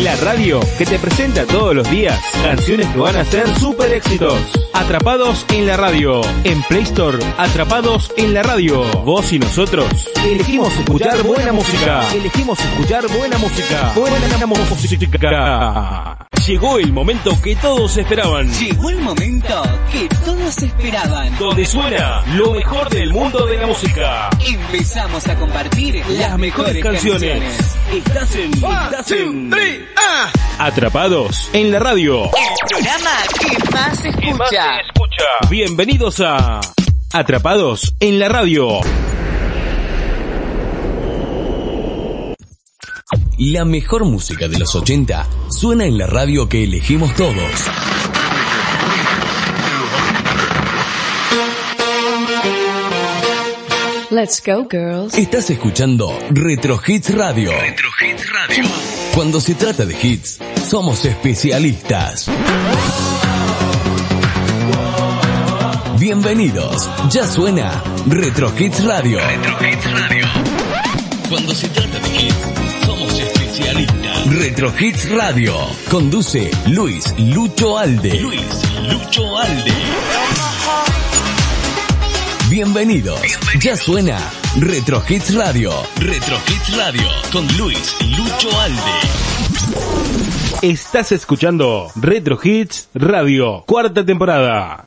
La radio que te presenta todos los días canciones que van a ser super éxitos. Atrapados en la radio. En Play Store, Atrapados en la radio. Vos y nosotros elegimos escuchar buena música. Elegimos escuchar buena música. Buena música. Llegó el momento que todos esperaban. Llegó el momento que todos esperaban. Donde suena lo mejor del mundo de la música. Empezamos a compartir las, mejores, canciones. Estás en, estás en Atrapados en la radio. El programa que más se escucha. Bienvenidos a Atrapados en la radio. La mejor música de los 80 suena en la radio que elegimos todos. Let's go, girls. Estás escuchando Retro Hits Radio. Retro Hits Radio. Cuando se trata de hits, somos especialistas. Bienvenidos. Ya suena Retro Hits Radio. Retro Hits Radio. Cuando se trata de hits. Retro Hits Radio. Conduce Luis Lucho Alde. Luis Lucho Alde. Bienvenidos. Ya suena Retro Hits Radio. Retro Hits Radio con Luis Lucho Alde. Estás escuchando Retro Hits Radio, cuarta temporada.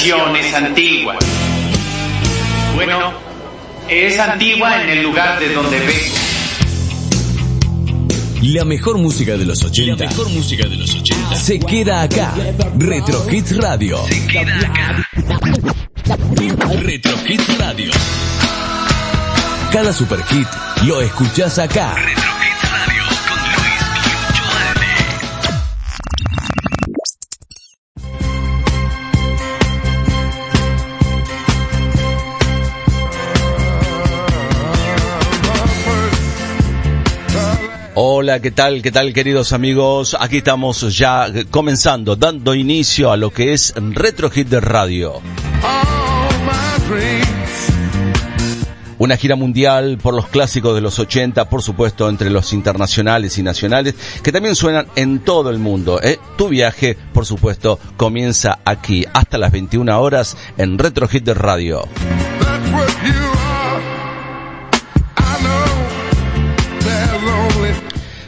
Esta canción es antigua. Bueno, es antigua en el lugar de donde vengo. La mejor música de los 80. La mejor música de los 80. Se queda acá. Retro Hits Radio. Se queda acá. Retro Hits Radio. Cada super hit lo escuchás acá. Hola, ¿qué tal? ¿Qué tal queridos amigos? Aquí estamos ya comenzando, dando inicio a lo que es Retro Hit de Radio. Una gira mundial por los clásicos de los 80, por supuesto, entre los internacionales y nacionales, que también suenan en todo el mundo. ¿eh? Tu viaje, por supuesto, comienza aquí, hasta las 21 horas, en Retro Hit de Radio.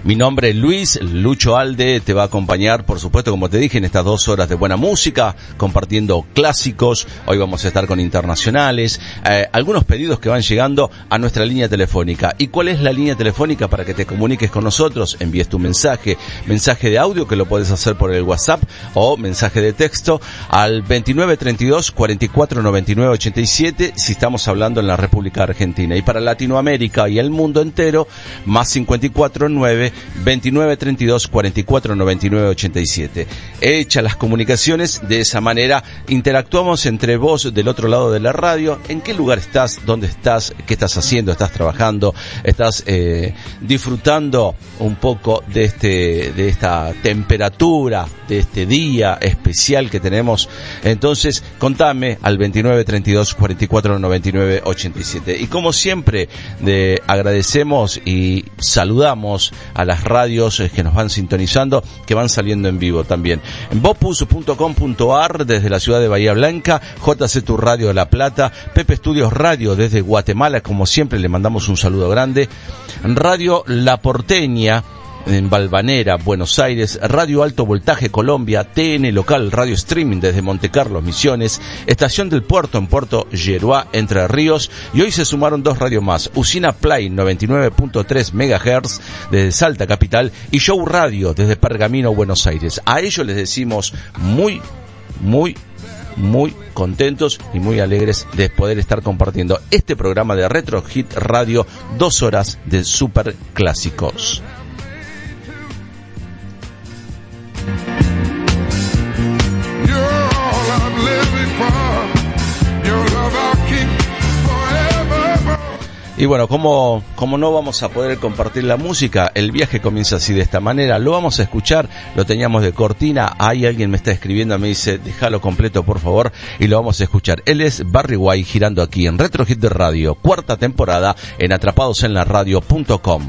Mi nombre es Luis Lucho Alde, te va a acompañar, por supuesto, como te dije, en estas dos horas de buena música, compartiendo clásicos. Hoy vamos a estar con internacionales, eh, algunos pedidos que van llegando a nuestra línea telefónica. ¿Y cuál es la línea telefónica para que te comuniques con nosotros? Envíes tu mensaje, mensaje de audio que lo puedes hacer por el WhatsApp o mensaje de texto al 2932 44 99 87 si estamos hablando en la República Argentina. Y para Latinoamérica y el mundo entero, más 54 9 29 32 44 99 87. Hecha las comunicaciones, de esa manera interactuamos entre vos del otro lado de la radio, en qué lugar estás, dónde estás, qué estás haciendo, estás trabajando, estás eh, disfrutando un poco de este de esta temperatura, de este día especial que tenemos. Entonces, contame al 29 32 44 99 87. Y como siempre, de, agradecemos y saludamos a las radios que nos van sintonizando, que van saliendo en vivo también. En bopus.com.ar desde la ciudad de Bahía Blanca, JC Tu Radio La Plata, Pepe Estudios Radio desde Guatemala, como siempre le mandamos un saludo grande. Radio La Porteña, en Balvanera, Buenos Aires, Radio Alto Voltaje Colombia, TN Local Radio Streaming desde Monte Carlos Misiones, Estación del Puerto en Puerto Yeruá, Entre Ríos, y hoy se sumaron dos radios más, Usina Play 99.3 MHz desde Salta Capital y Show Radio desde Pergamino, Buenos Aires. A ellos les decimos muy, muy muy contentos y muy alegres de poder estar compartiendo este programa de Retro Hit Radio, dos horas de super clásicos. Y bueno, como, como no vamos a poder compartir la música, el viaje comienza así de esta manera. Lo vamos a escuchar, lo teníamos de cortina. Ahí alguien me está escribiendo, me dice, déjalo completo por favor, y lo vamos a escuchar. Él es Barry White girando aquí en Retro Hit de Radio, cuarta temporada en atrapadosenlaradio.com.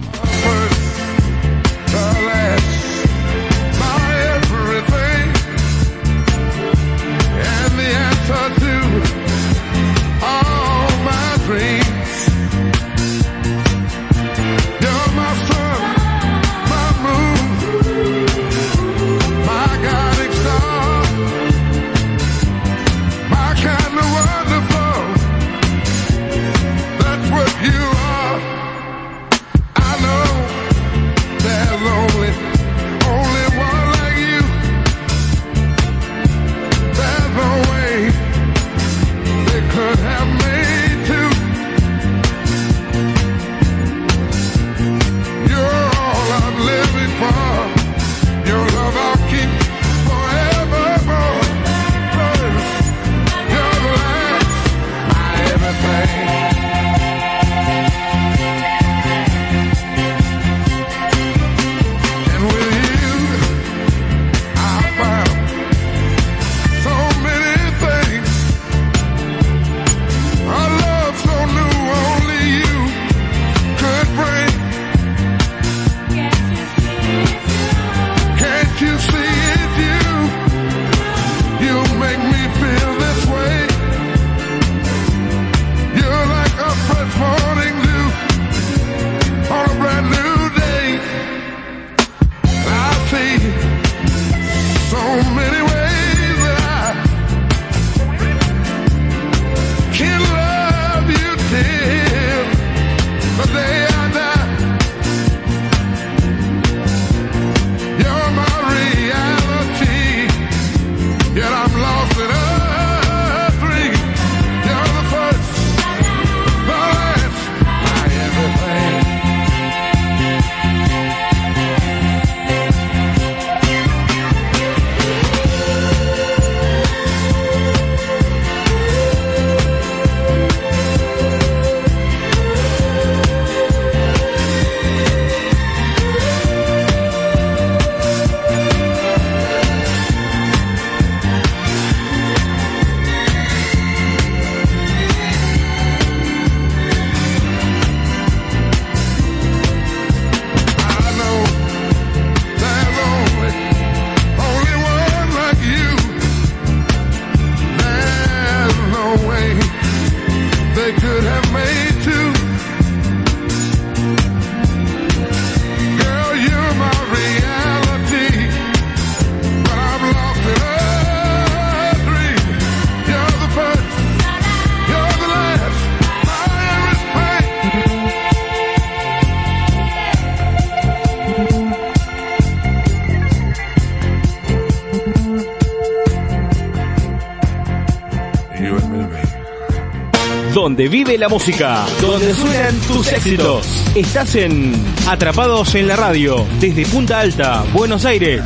donde vive la música, donde suenan tus éxitos. Estás en Atrapados en la Radio, desde Punta Alta, Buenos Aires.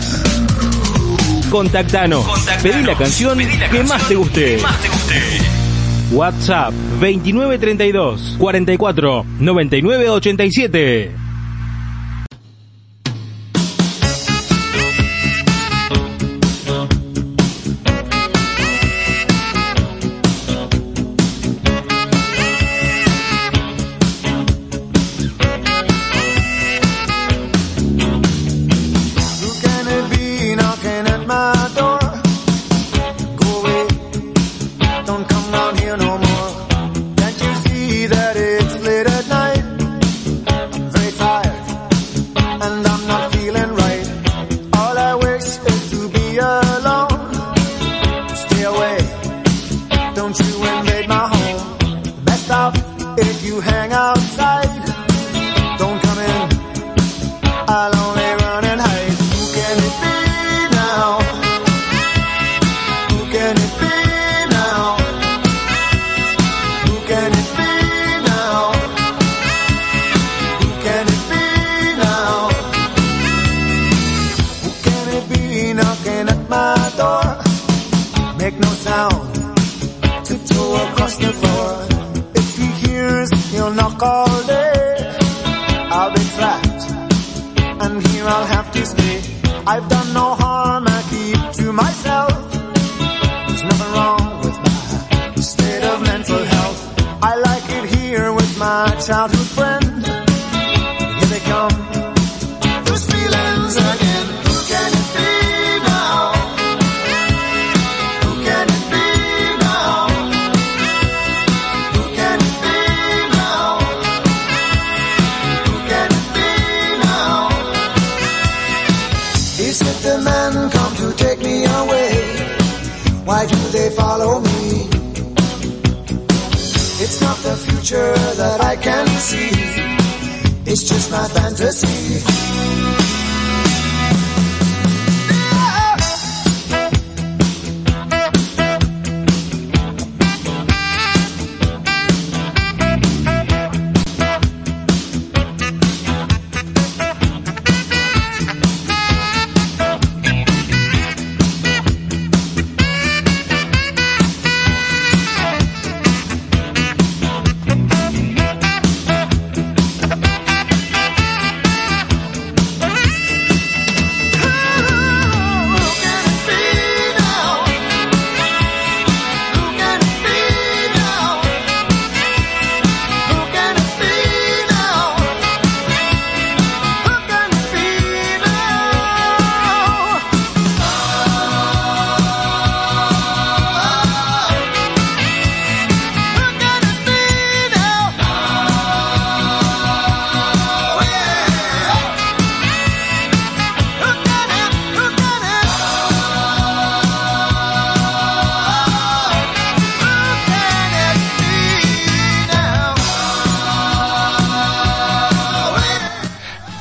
Contactanos, pedí la canción que más te guste. WhatsApp 2932 44 99 87.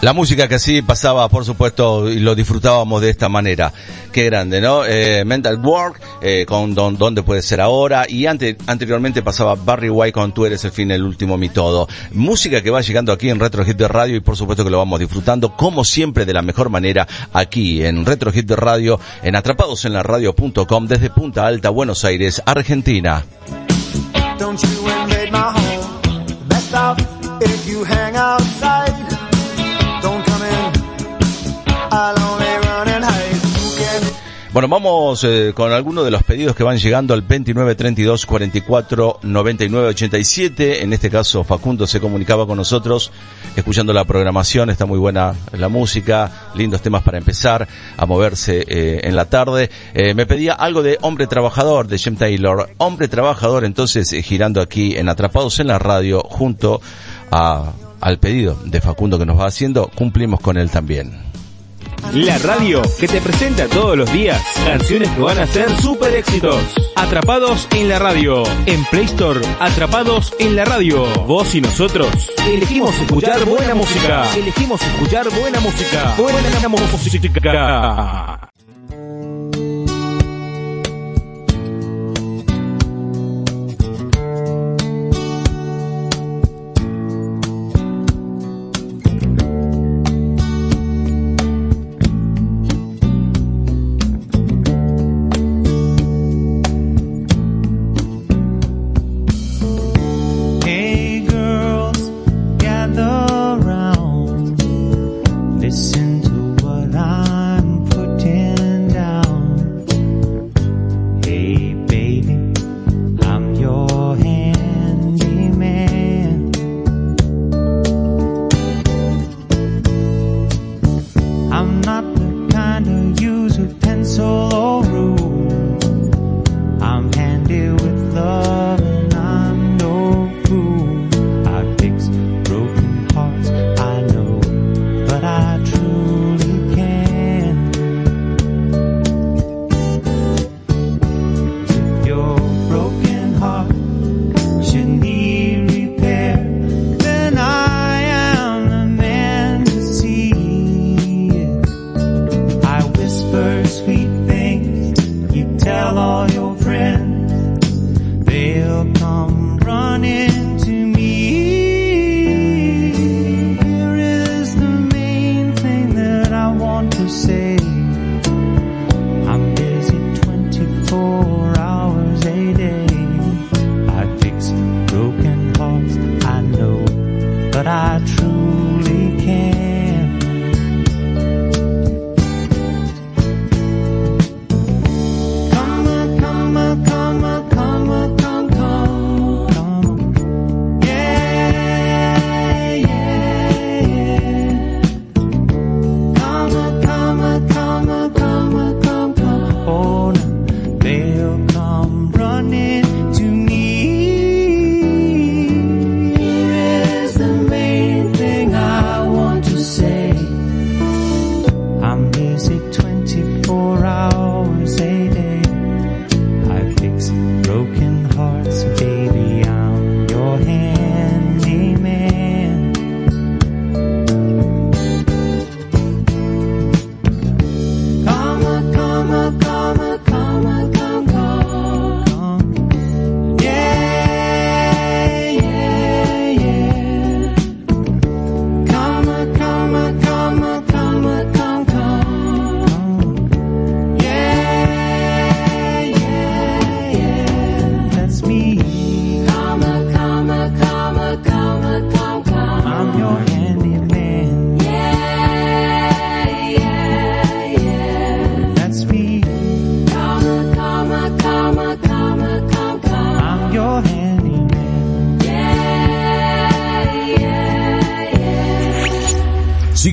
La música que así pasaba, por supuesto, y lo disfrutábamos de esta manera. Qué grande, ¿no? Eh, Mental Work, eh, con Dónde puede ser ahora, y ante, anteriormente pasaba Barry White con Tú eres el fin, el último, mi todo. Música que va llegando aquí en Retro Hit de Radio y por supuesto que lo vamos disfrutando, como siempre, de la mejor manera, aquí en Retro Hit de Radio, en atrapadosenlaradio.com, desde Punta Alta, Buenos Aires, Argentina. Bueno, vamos eh, con algunos de los pedidos que van llegando al 29 32 44 99 87. En este caso, Facundo se comunicaba con nosotros escuchando la programación. Está muy buena la música, lindos temas para empezar a moverse eh, en la tarde. Eh, me pedía algo de Hombre Trabajador de Jim Taylor. Hombre Trabajador, entonces, girando aquí en Atrapados en la Radio junto al pedido de Facundo que nos va haciendo, cumplimos con él también. La radio que te presenta todos los días canciones que van a ser super éxitos. Atrapados en la radio. En Play Store, Atrapados en la radio. Vos y nosotros elegimos escuchar buena música. Elegimos escuchar buena música. Buena música.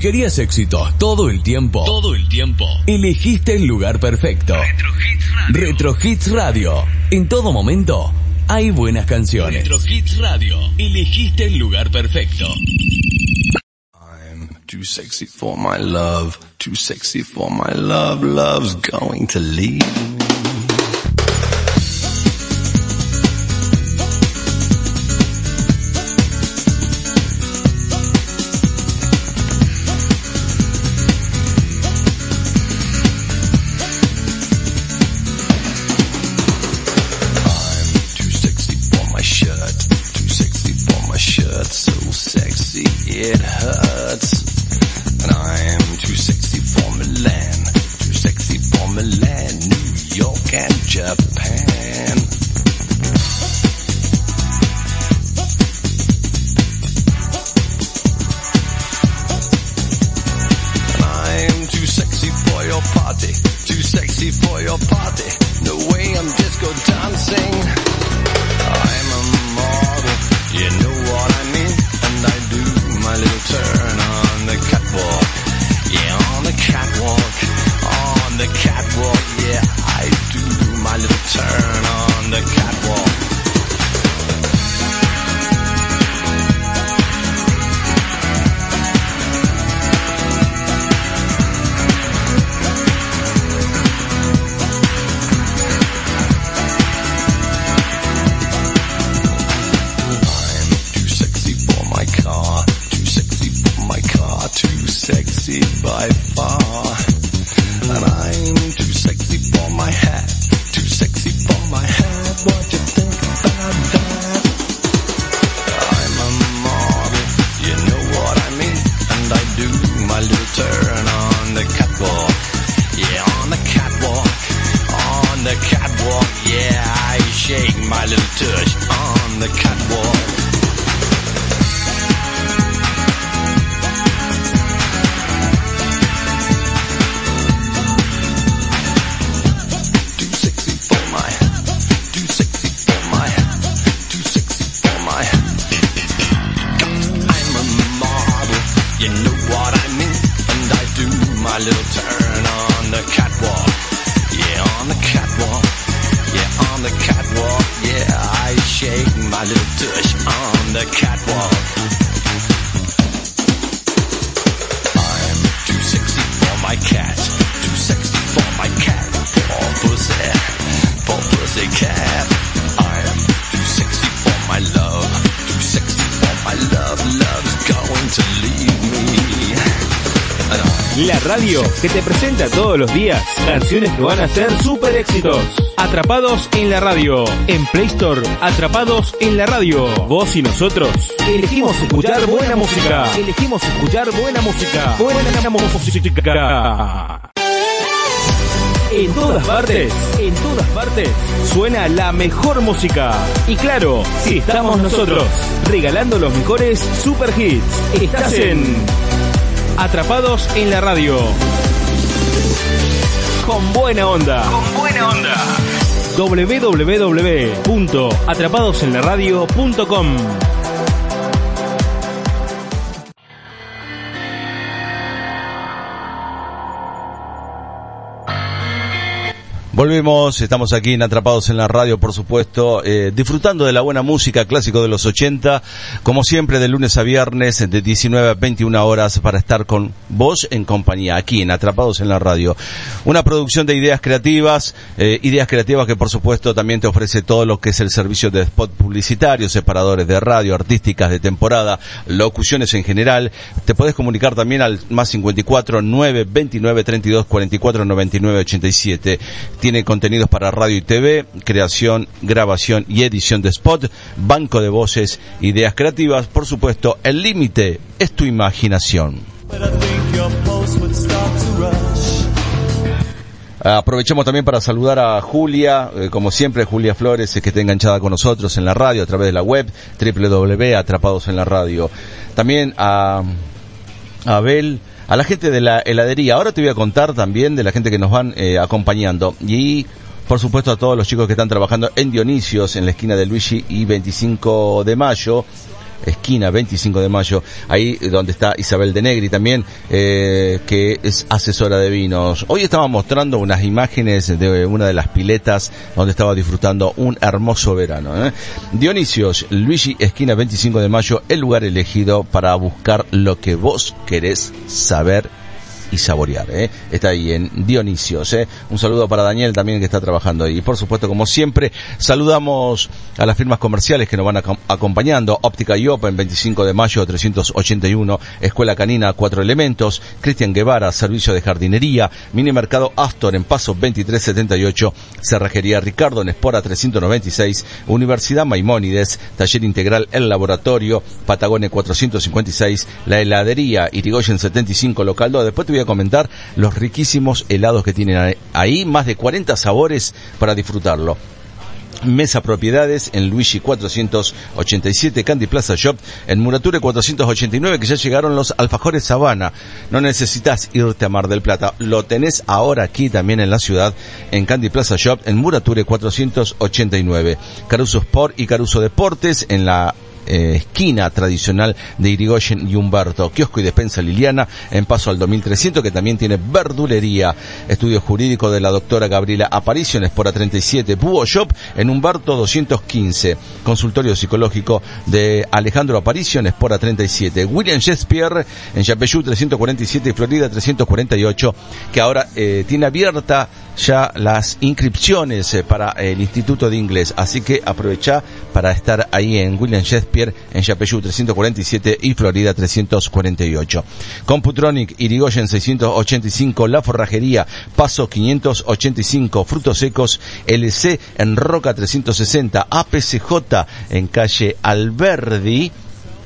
Querías éxitos todo el tiempo, todo el tiempo, elegiste el lugar perfecto. Retro Hits Radio. En todo momento hay buenas canciones. Retro Hits Radio. Elegiste el lugar perfecto. I'm too sexy for my love, too sexy for my love, love's going to leave the catwalk. La radio que te presenta todos los días canciones que van a ser super éxitos. Atrapados en la radio. En Play Store, Atrapados en la radio. Vos y nosotros elegimos escuchar buena música. Elegimos escuchar buena música. Buena música. En todas partes, en todas partes, suena la mejor música. Y claro, si estamos nosotros, regalando los mejores super hits. Estás en Atrapados en la radio. Con buena onda. Con buena onda. www.atrapadosenlaradio.com Volvemos, estamos aquí en Atrapados en la Radio, por supuesto, eh, disfrutando de la buena música clásico de los 80, como siempre de lunes a viernes de 19 a 21 horas para estar con vos en compañía, aquí en Atrapados en la Radio. Una producción de ideas creativas, eh, ideas creativas que por supuesto también te ofrece todo lo que es el servicio de spot publicitario, separadores de radio, artísticas de temporada, locuciones en general. Te puedes comunicar también al más 54 9 29 32 44 99 87 tiene contenidos para radio y TV, creación, grabación y edición de spot, banco de voces, ideas creativas, por supuesto, el límite es tu imaginación. Aprovechamos también para saludar a Julia, eh, como siempre Julia Flores, que está enganchada con nosotros en la radio a través de la web www.atrapados en la radio. También a Abel, a la gente de la heladería. Ahora te voy a contar también de la gente que nos van eh, acompañando y por supuesto a todos los chicos que están trabajando en Dionisios, en la esquina de Luigi y 25 de mayo. Esquina 25 de mayo, ahí donde está Isabel de Negri también, eh, que es asesora de vinos. Hoy estaba mostrando unas imágenes de una de las piletas donde estaba disfrutando un hermoso verano. ¿eh? Dionisios, Luigi, esquina 25 de mayo, el lugar elegido para buscar lo que vos querés saber y saborear. ¿eh? Está ahí en Dionisios. ¿eh? Un saludo para Daniel también que está trabajando ahí. Y por supuesto, como siempre, saludamos a las firmas comerciales que nos van acom- acompañando. Óptica y Open, 25 de mayo 381. Escuela Canina, Cuatro Elementos. Cristian Guevara, Servicio de Jardinería. Mini Mercado Astor en Paso 2378. Cerrajería Ricardo en Espora 396. Universidad Maimónides. Taller Integral El Laboratorio. Patagones 456. La heladería Irigoyen 75 Local 2. Después te comentar los riquísimos helados que tienen ahí. Más de 40 sabores para disfrutarlo. Mesa Propiedades en Luigi 487, Candy Plaza Shop en Murature 489, que ya llegaron los alfajores Sabana. No necesitas irte a Mar del Plata, lo tenés ahora aquí también en la ciudad, en Candy Plaza Shop en Murature 489. Caruso Sport y Caruso Deportes en la eh, esquina tradicional de Irigoyen y Humberto, kiosco y despensa Liliana en paso al 2300 que también tiene verdulería, estudio jurídico de la doctora Gabriela Aparicio en Espora 37, Búho Shop en Humberto 215, consultorio psicológico de Alejandro Aparicio en Espora 37, William Shakespeare en Yapeyú 347 y Florida 348 que ahora eh, tiene abierta ya las inscripciones eh, para el Instituto de Inglés, así que aprovecha para estar ahí en William Shakespeare, en Yapeyú 347 y Florida 348. Computronic, Irigoyen 685, La Forrajería, Paso 585, Frutos Secos, LC en Roca 360, APCJ en calle Alberdi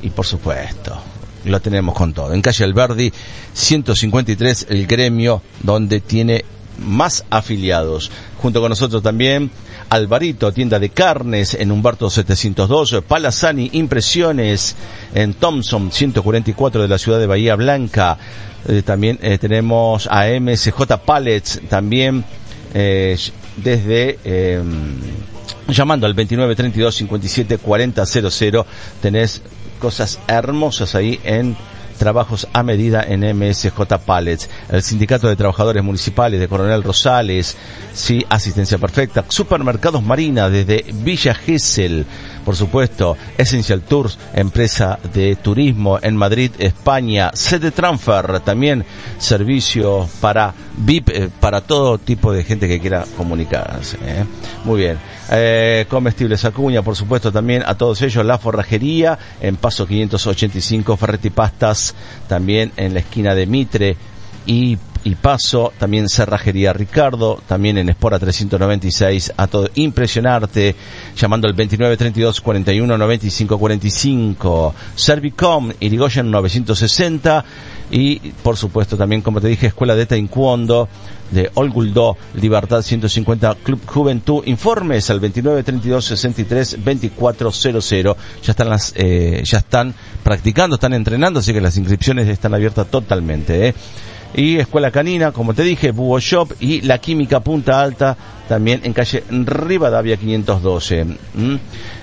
y por supuesto lo tenemos con todo. En calle Alberdi 153 el gremio donde tiene más afiliados. Junto con nosotros también Alvarito, tienda de carnes en Humberto 702, Palazani Impresiones en Thompson 144 de la ciudad de Bahía Blanca. Eh, también eh, tenemos a MSJ Pallets también eh, desde llamando al 29 32 57 40 00 tenés cosas hermosas ahí en trabajos a medida en MSJ Pallets, el Sindicato de Trabajadores Municipales de Coronel Rosales, sí, asistencia perfecta, Supermercados Marina desde Villa Gesell, por supuesto, Essential Tours, empresa de turismo en Madrid, España, CD Transfer, también servicio para VIP, eh, para todo tipo de gente que quiera comunicarse. ¿eh? Muy bien. Eh, comestibles Acuña, por supuesto, también a todos ellos, La Forrajería, en Paso 585, Ferretti Pastas, también en la esquina de Mitre y, y Paso, también Cerrajería Ricardo, también en Espora 396, a todo Impresionarte, llamando al 29 32 41 95 45, Servicom, Irigoyen 960, y por supuesto también, como te dije, Escuela de Taekwondo, de Olguldo, Libertad 150, Club Juventud, informes al 29 32 63 24 00. Ya están las, eh, ya están practicando, están entrenando, así que las inscripciones están abiertas totalmente, ¿eh? Y Escuela Canina, como te dije, Búho Shop y La Química Punta Alta, también en calle Rivadavia 512. ¿m?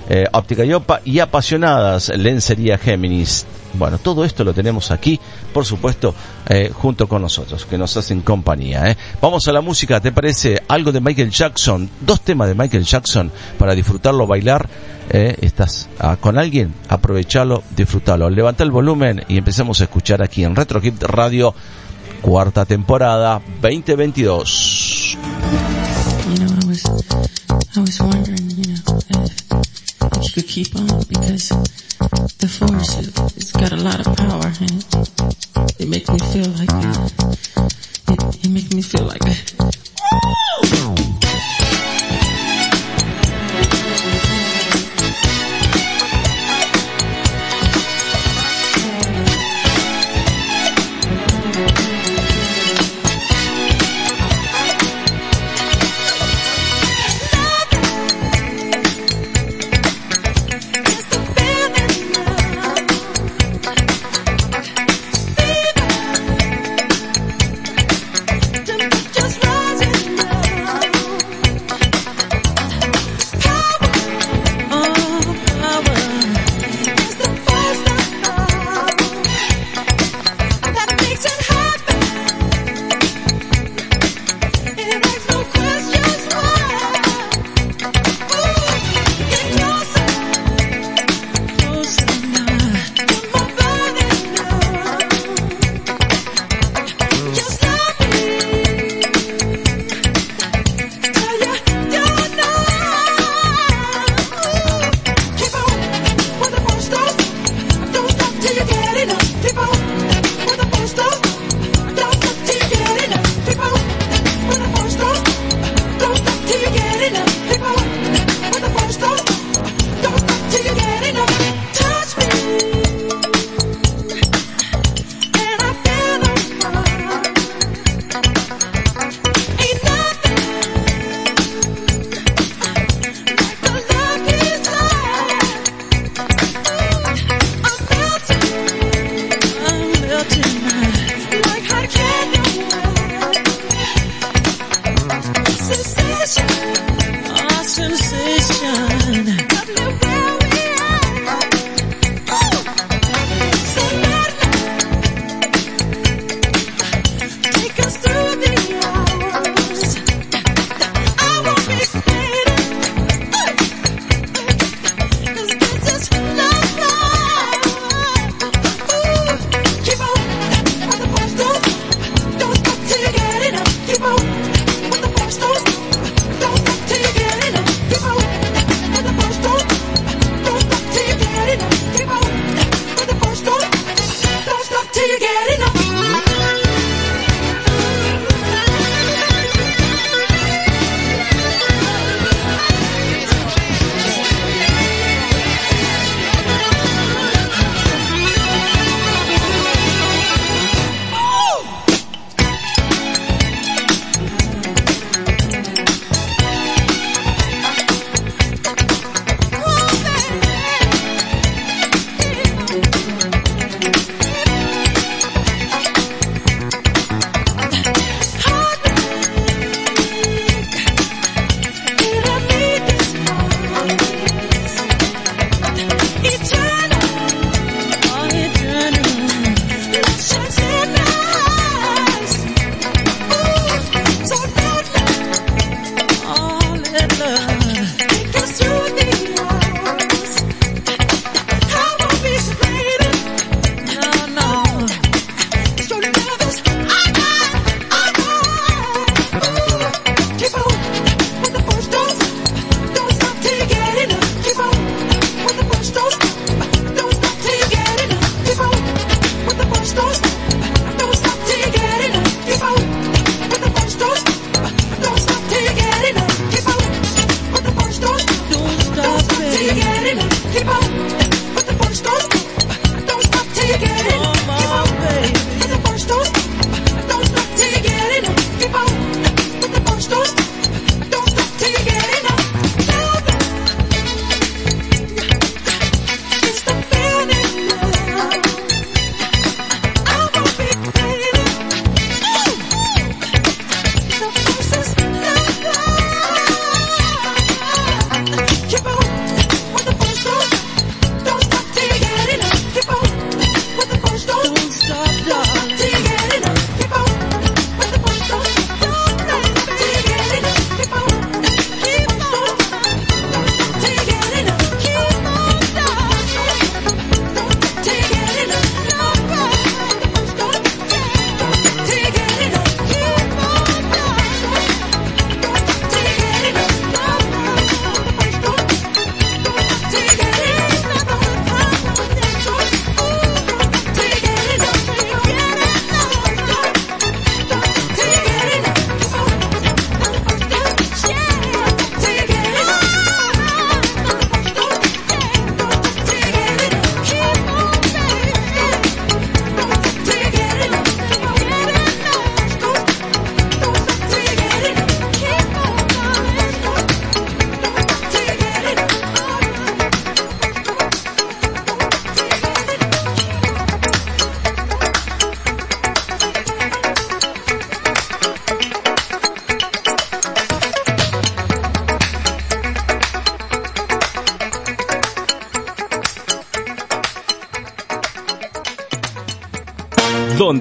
Eh, óptica y Opa y Apasionadas, Lencería Géminis. Bueno, todo esto lo tenemos aquí, por supuesto, eh, junto con nosotros, que nos hacen compañía. ¿eh? Vamos a la música, ¿te parece? Algo de Michael Jackson, dos temas de Michael Jackson para disfrutarlo, bailar. ¿eh? Estás ah, con alguien, aprovechalo, disfrutalo. Levanta el volumen y empecemos a escuchar aquí en Retro Radio, cuarta temporada 2022. You know, I was, I was wondering, you know, if, if you could keep on because the force it, got a lot of power it, it makes me feel like it, it makes me feel like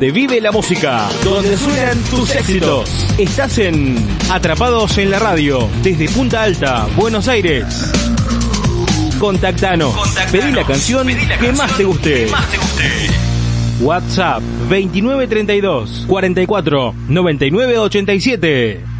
donde vive la música, donde suenan tus éxitos. Estás en Atrapados en la Radio, desde Punta Alta, Buenos Aires. Contactanos, Contactanos. pedí la canción, que, más te guste. más te. WhatsApp 2932 44 99 87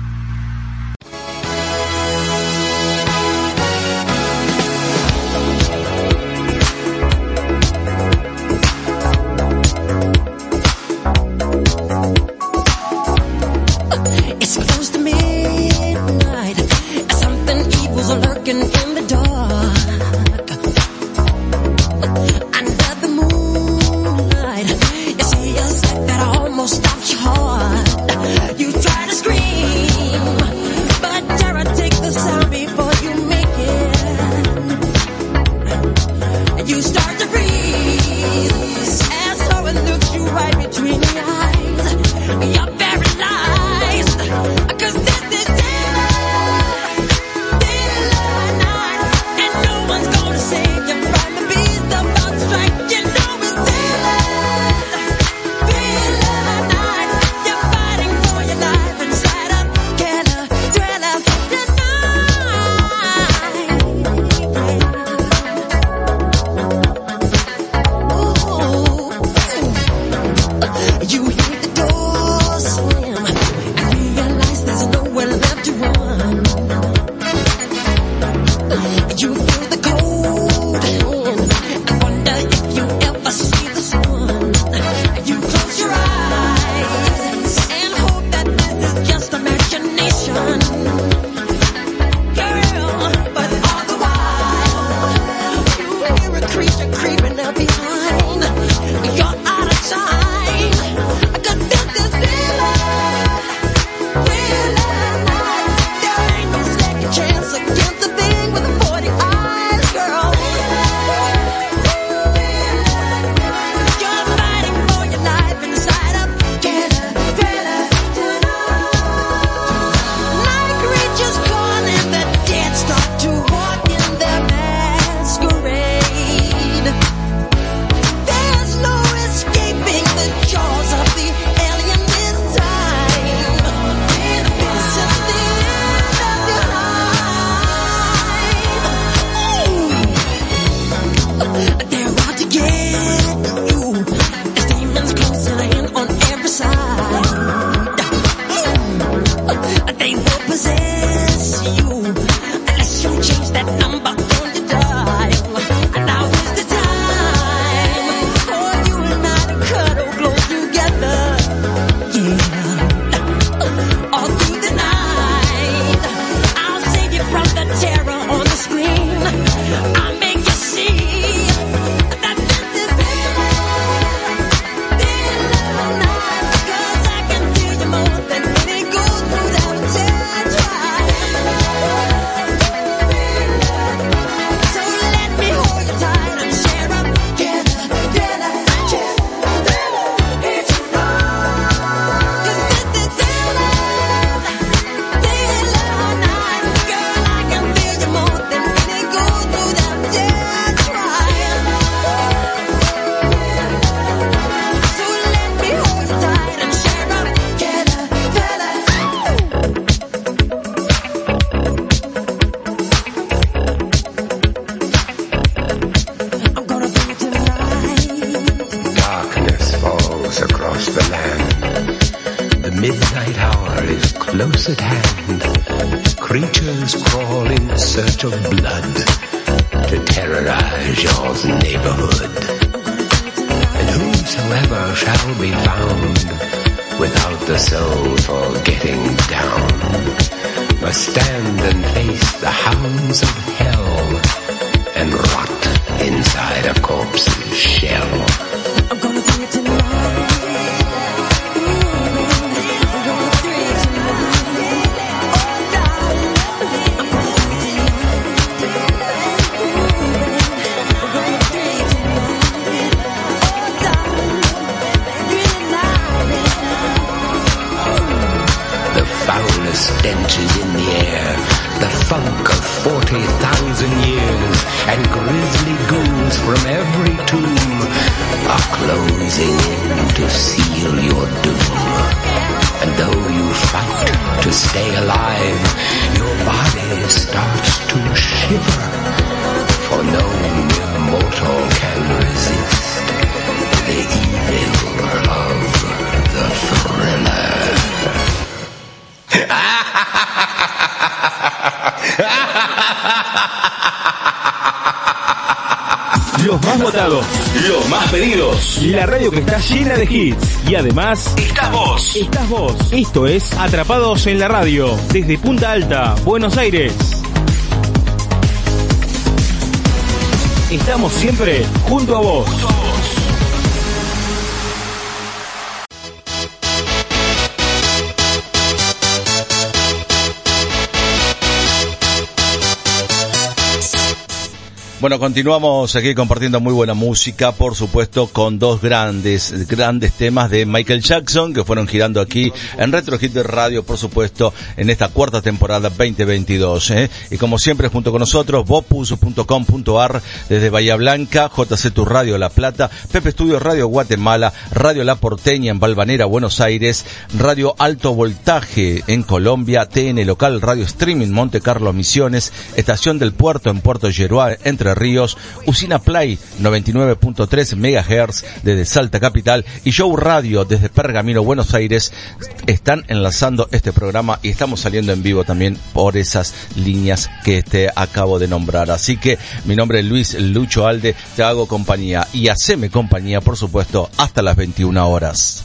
Esto es Atrapados en la Radio, desde Punta Alta, Buenos Aires. Estamos siempre junto a vos. Bueno, continuamos aquí compartiendo muy buena música, por supuesto, con dos grandes, grandes temas de Michael Jackson que fueron girando aquí en Retro Hit Radio, por supuesto, en esta cuarta temporada 2022. ¿eh? Y como siempre, junto con nosotros, bopus.com.ar desde Bahía Blanca, JC Tu Radio La Plata, Pepe Estudio Radio Guatemala, Radio La Porteña en Balvanera, Buenos Aires, Radio Alto Voltaje en Colombia, TN Local, Radio Streaming Monte Carlo Misiones, Estación del Puerto en Puerto Yeruá, Entre Ríos, Usina Play 99.3 MHz desde Salta Capital y Show Radio desde Pergamino, Buenos Aires están enlazando este programa y estamos saliendo en vivo también por esas líneas que te acabo de nombrar. Así que mi nombre es Luis Lucho Alde, te hago compañía y haceme compañía, por supuesto, hasta las 21 horas.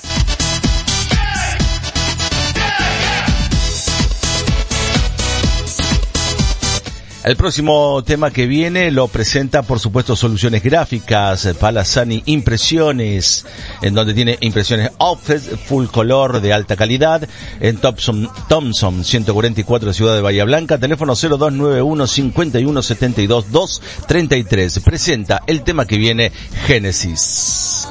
El próximo tema que viene lo presenta, por supuesto, Soluciones Gráficas, Palasani Impresiones, en donde tiene impresiones offset, full color de alta calidad, en Thompson, Thompson 144 Ciudad de Bahía Blanca, teléfono 0291 51 72 233. Presenta el tema que viene, Génesis.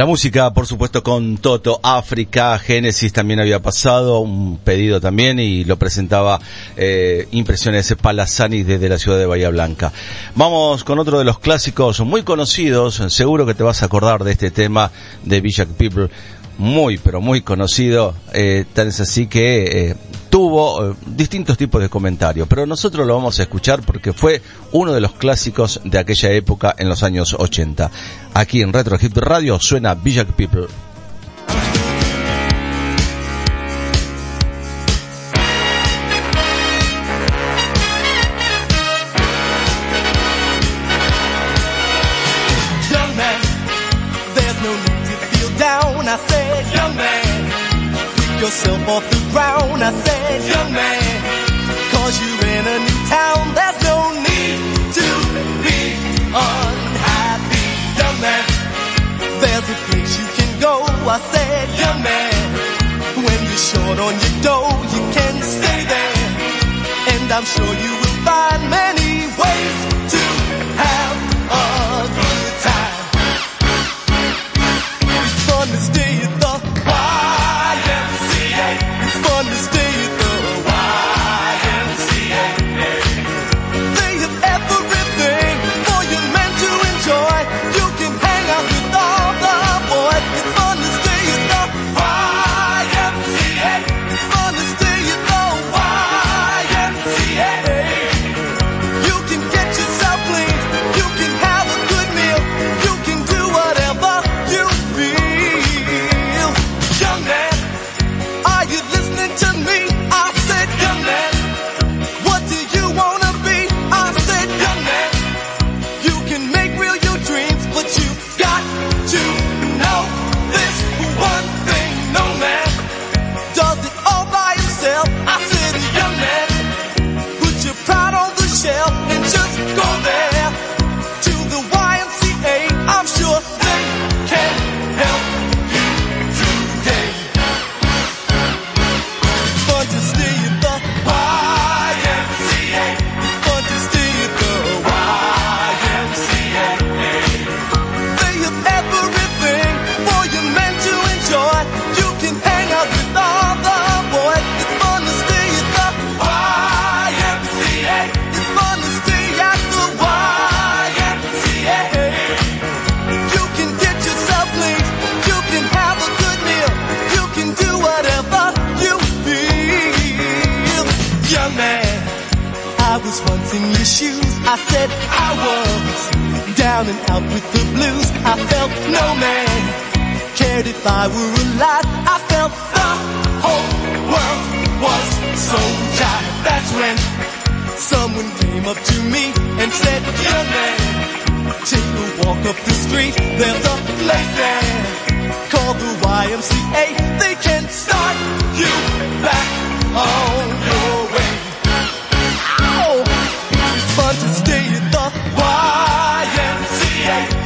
La música, por supuesto, con Toto, África, Génesis también había pasado, un pedido también y lo presentaba eh, Impresiones Palazani desde la ciudad de Bahía Blanca. Vamos con otro de los clásicos muy conocidos, seguro que te vas a acordar de este tema de Village People, muy pero muy conocido, eh, tan es así que... Eh, tuvo eh, distintos tipos de comentarios, pero nosotros lo vamos a escuchar porque fue uno de los clásicos de aquella época en los años 80. Aquí en Retro Hip Radio suena Village People. Lord on your door, you can stay there, and I'm sure you will find many shoes. I said I was down and out with the blues. I felt no man cared if I were alive. I felt the whole world was so tired. That's when someone came up to me and said, Young man, take a walk up the street. There's a place there called the YMCA. They can start you back on your stay in the YMCA.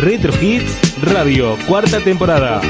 Retro Hits Radio, cuarta temporada.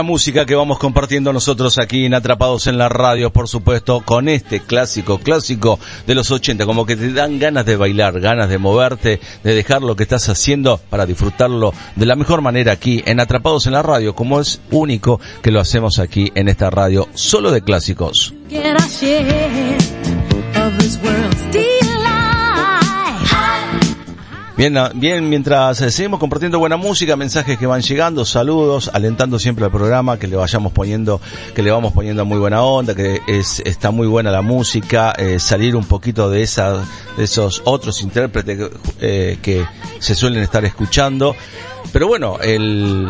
Buena música que vamos compartiendo nosotros aquí en Atrapados en la Radio, por supuesto, con este clásico, clásico de los 80, como que te dan ganas de bailar, ganas de moverte, de dejar lo que estás haciendo para disfrutarlo de la mejor manera aquí en Atrapados en la Radio, como es único que lo hacemos aquí en esta radio, solo de clásicos. Bien, ah, bien, mientras eh, seguimos compartiendo buena música, mensajes que van llegando, saludos, alentando siempre al programa, que le vayamos poniendo, que le vamos poniendo muy buena onda, que es, está muy buena la música, eh, salir un poquito de esa, de esos otros intérpretes eh, que se suelen estar escuchando. Pero bueno, el,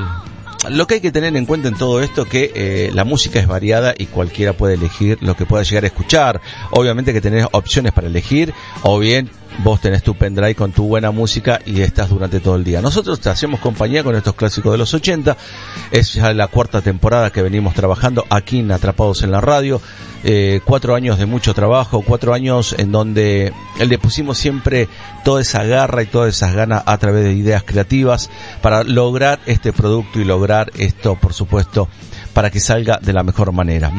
lo que hay que tener en cuenta en todo esto que eh, la música es variada y cualquiera puede elegir lo que pueda llegar a escuchar. Obviamente que tenés opciones para elegir o bien vos tenés tu pendrive con tu buena música y estás durante todo el día. Nosotros te hacemos compañía con estos clásicos de los 80. Es ya la cuarta temporada que venimos trabajando aquí en Atrapados en la Radio. Eh, cuatro años de mucho trabajo, cuatro años en donde le pusimos siempre toda esa garra y todas esas ganas a través de ideas creativas para lograr este producto y lograr esto, por supuesto, para que salga de la mejor manera.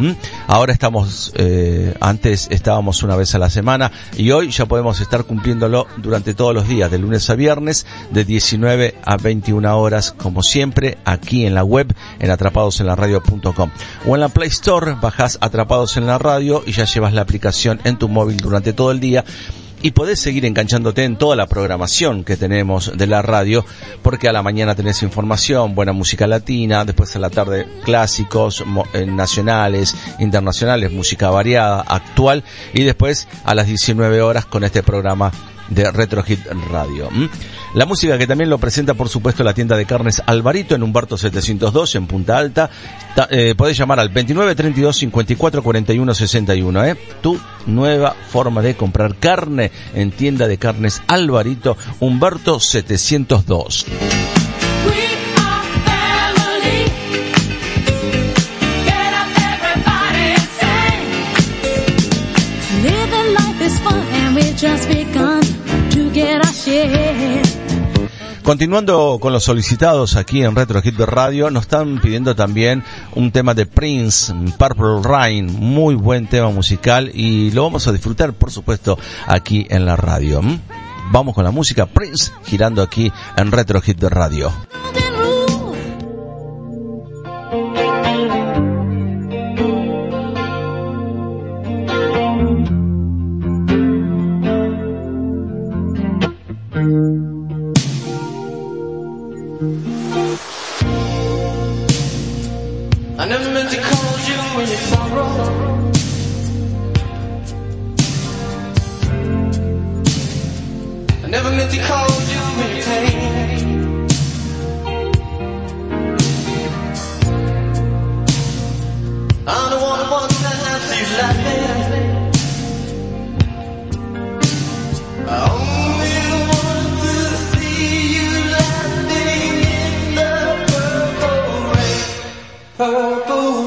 Ahora estamos, eh, antes estábamos una vez a la semana y hoy ya podemos estar cumpliéndolo durante todos los días, de lunes a viernes, de 19 a 21 horas, como siempre, aquí en la web, en atrapadosenlaradio.com. O en la Play Store, bajás Atrapados en la Radio y ya llevas la aplicación en tu móvil durante todo el día y podés seguir enganchándote en toda la programación que tenemos de la radio, porque a la mañana tenés información, buena música latina, después a la tarde clásicos, eh, nacionales, internacionales, música variada, actual, y después a las 19 horas con este programa de Retro Hit Radio. ¿m? La música que también lo presenta, por supuesto, la tienda de carnes Alvarito en Humberto 702 en Punta Alta. Ta- eh, podés llamar al 29 32 54 41 61, ¿eh? Tu nueva forma de comprar carne en tienda de carnes Alvarito, Humberto 702. Living life is fun and we've just begun Continuando con los solicitados aquí en Retro Hit de Radio, nos están pidiendo también un tema de Prince, Purple Rain, muy buen tema musical y lo vamos a disfrutar, por supuesto, aquí en la radio. ¿m? Vamos con la música Prince girando aquí en Retro Hit de Radio. Purple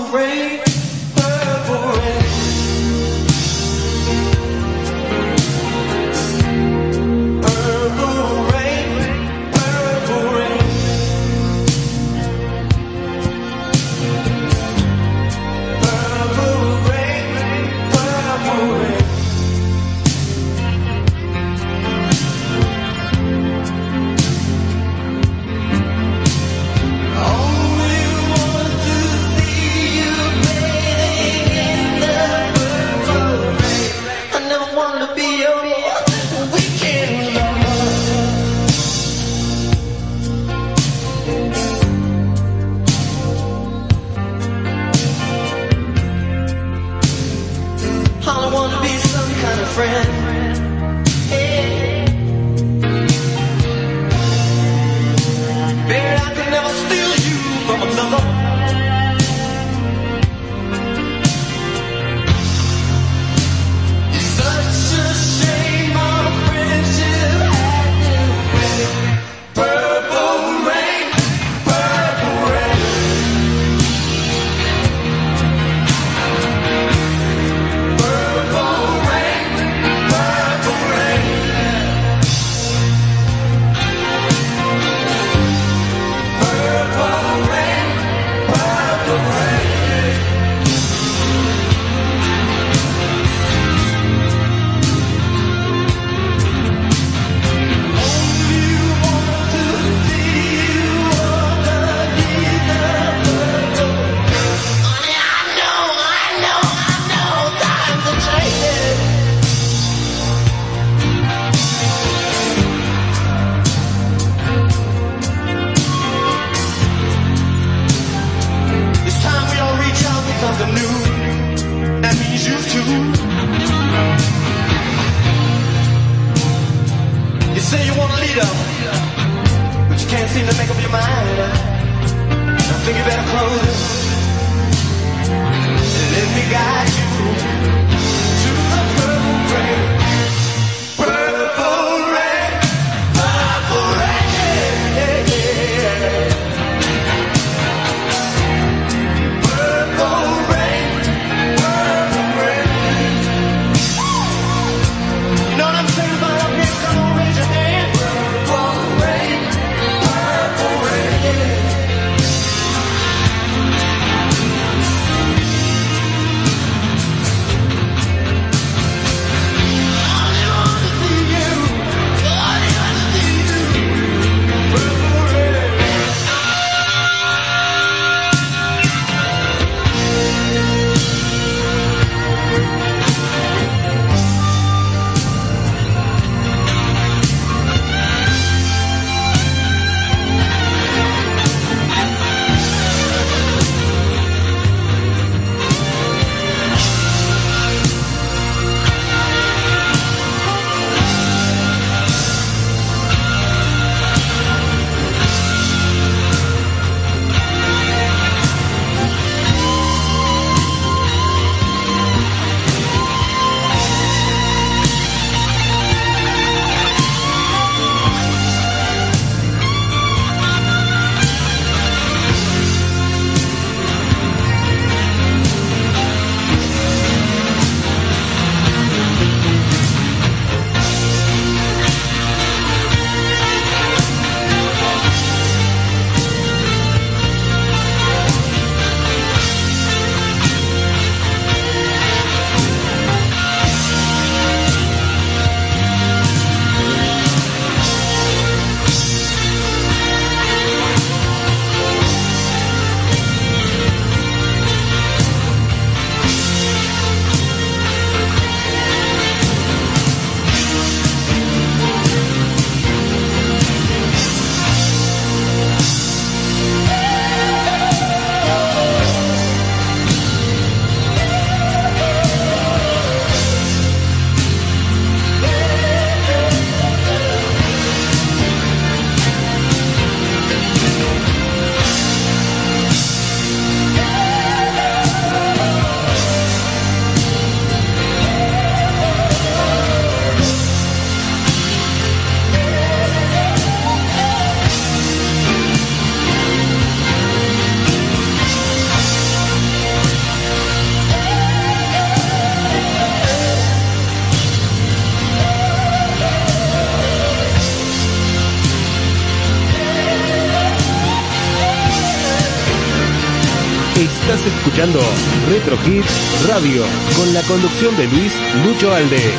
Hits Radio con la conducción de Luis Lucho Alde.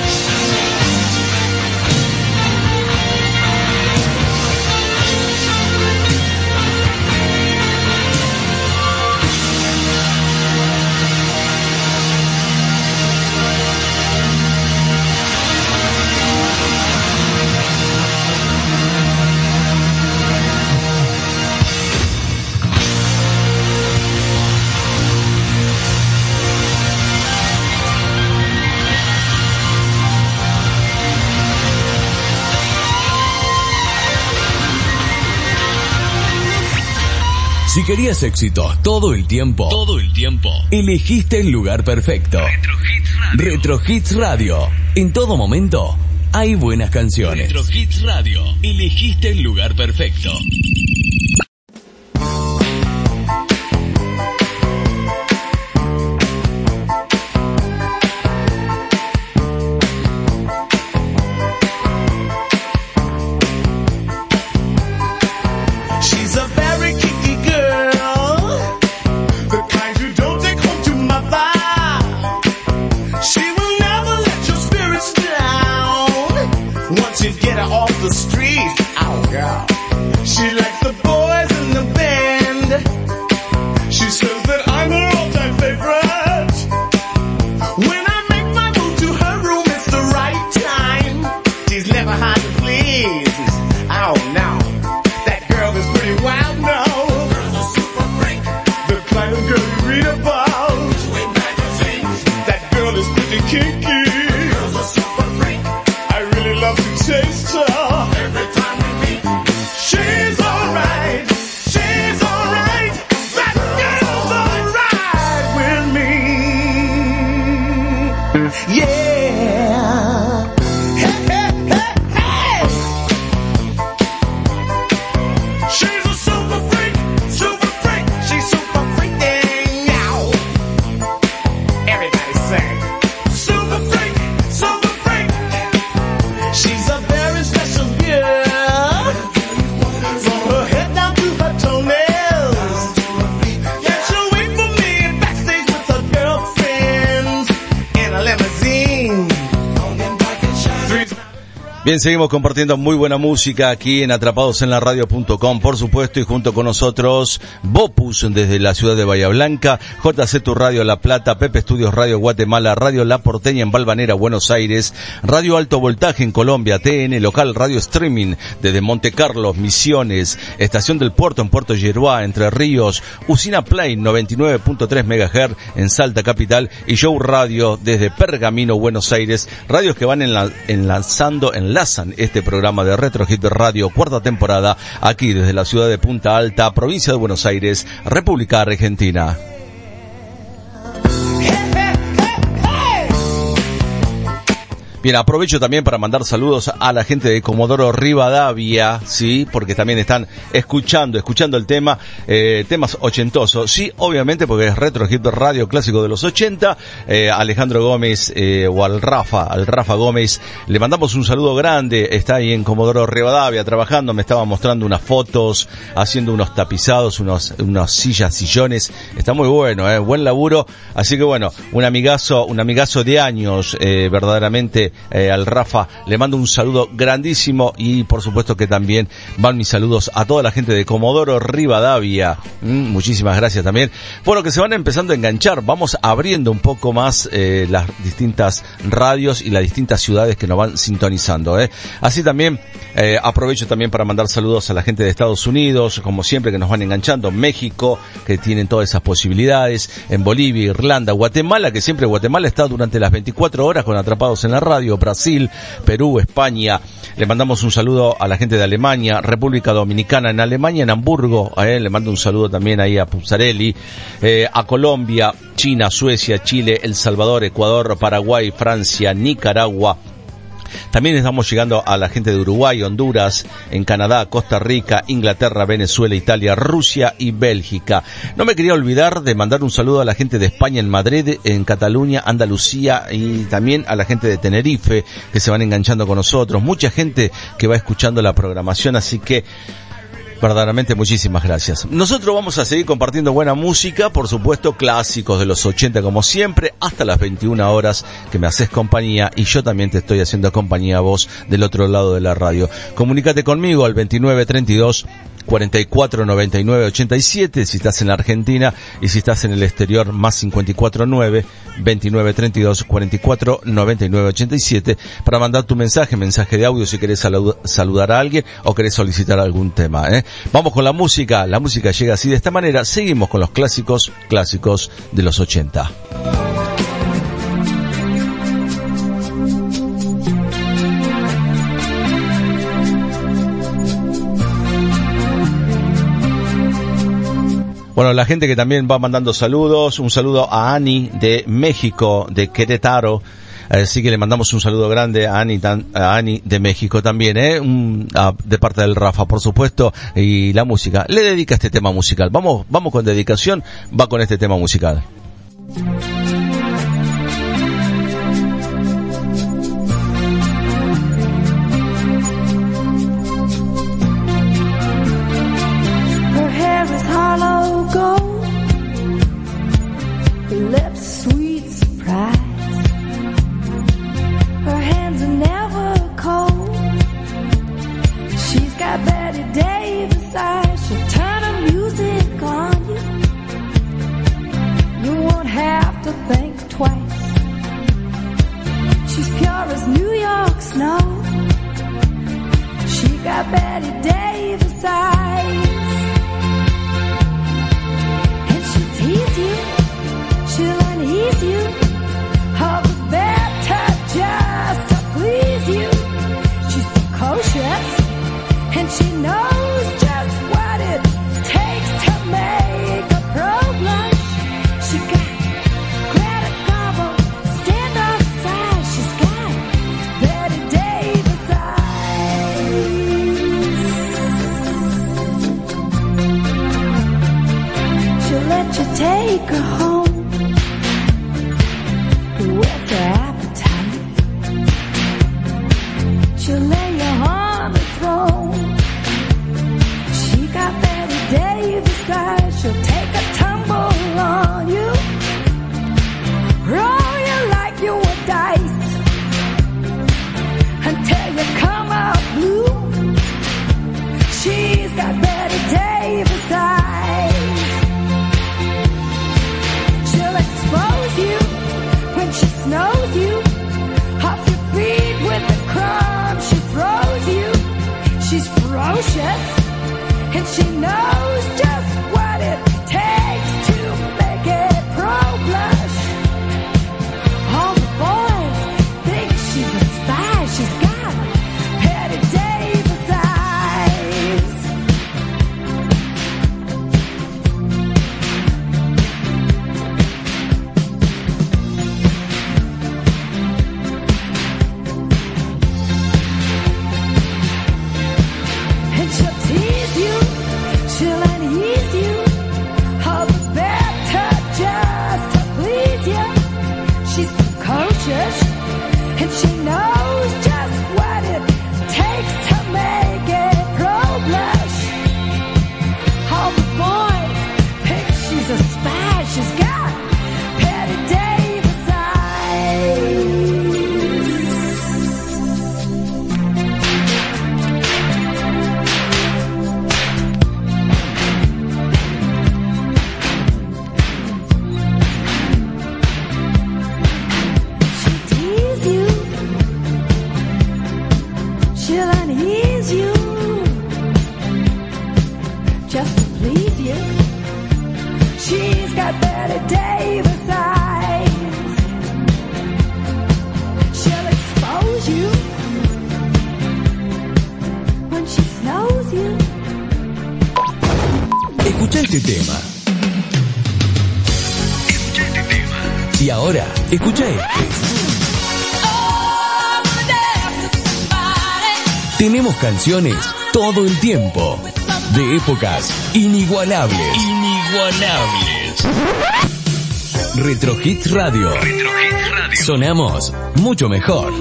Si querías éxitos todo el tiempo, todo el tiempo, elegiste el lugar perfecto. Retro Hits Radio. En todo momento hay buenas canciones. Retro Hits Radio. Elegiste el lugar perfecto. Bien, seguimos compartiendo muy buena música aquí en atrapadosenlaradio.com, por supuesto, y junto con nosotros Bopus desde la ciudad de Bahía Blanca, JC Tu Radio La Plata, Pepe Estudios Radio Guatemala, Radio La Porteña en Balvanera, Buenos Aires, Radio Alto Voltaje en Colombia, TN, local Radio Streaming desde Monte Carlos, Misiones, Estación del Puerto en Puerto Yeruá, Entre Ríos, Usina Play 99.3 MHz en Salta Capital y Show Radio desde Pergamino, Buenos Aires, radios que van enla- enlazando, enlazan este programa de Retro Hit Radio, cuarta temporada, aquí desde la ciudad de Punta Alta, provincia de Buenos Aires, República Argentina. Bien, aprovecho también para mandar saludos a la gente de Comodoro Rivadavia, sí, porque también están escuchando, escuchando el tema, eh, temas ochentosos, sí, obviamente porque es Retro Hit Radio clásico de los 80, eh, Alejandro Gómez eh, o al Rafa, al Rafa Gómez, le mandamos un saludo grande, está ahí en Comodoro Rivadavia trabajando, me estaba mostrando unas fotos, haciendo unos tapizados, unos, unas sillas, sillones, está muy bueno, eh, buen laburo, así que bueno, un amigazo, un amigazo de años, eh, verdaderamente eh, al Rafa, le mando un saludo grandísimo y por supuesto que también van mis saludos a toda la gente de Comodoro Rivadavia, Mm, muchísimas gracias también, bueno que se van empezando a enganchar, vamos abriendo un poco más eh, las distintas radios y las distintas ciudades que nos van sintonizando, eh. así también eh, aprovecho también para mandar saludos a la gente de Estados Unidos, como siempre que nos van enganchando, México, que tienen todas esas posibilidades, en Bolivia, Irlanda, Guatemala, que siempre Guatemala está durante las 24 horas con Atrapados en la Radio, Brasil, Perú, España. Le mandamos un saludo a la gente de Alemania, República Dominicana, en Alemania, en Hamburgo, eh, le mando un saludo también ahí a Puzzarelli, eh, a Colombia, China, Suecia, Chile, El Salvador, Ecuador, Paraguay, Francia, Nicaragua, también estamos llegando a la gente de Uruguay, Honduras, en Canadá, Costa Rica, Inglaterra, Venezuela, Italia, Rusia y Bélgica. No me quería olvidar de mandar un saludo a la gente de España, en Madrid, en Cataluña, Andalucía y también a la gente de Tenerife que se van enganchando con nosotros. Mucha gente que va escuchando la programación, así que Verdaderamente muchísimas gracias. Nosotros vamos a seguir compartiendo buena música, por supuesto clásicos de los 80 como siempre, hasta las 21 horas que me haces compañía y yo también te estoy haciendo compañía a vos del otro lado de la radio. Comunícate conmigo al 2932 44 99 87 si estás en la Argentina y si estás en el exterior más 54 9 29 32 44 99 87 para mandar tu mensaje, mensaje de audio si querés salu- saludar a alguien o querés solicitar algún tema. ¿eh? Vamos con la música, la música llega así de esta manera, seguimos con los clásicos, clásicos de los 80. Bueno, la gente que también va mandando saludos, un saludo a Ani de México, de Querétaro. Así que le mandamos un saludo grande a Ani, a Ani de México también, ¿eh? Un, a, de parte del Rafa, por supuesto, y la música. Le dedica este tema musical. Vamos, vamos con dedicación, va con este tema musical. todo el tiempo. De épocas inigualables. Inigualables. Retro Hits Radio. Sonamos mucho mejor.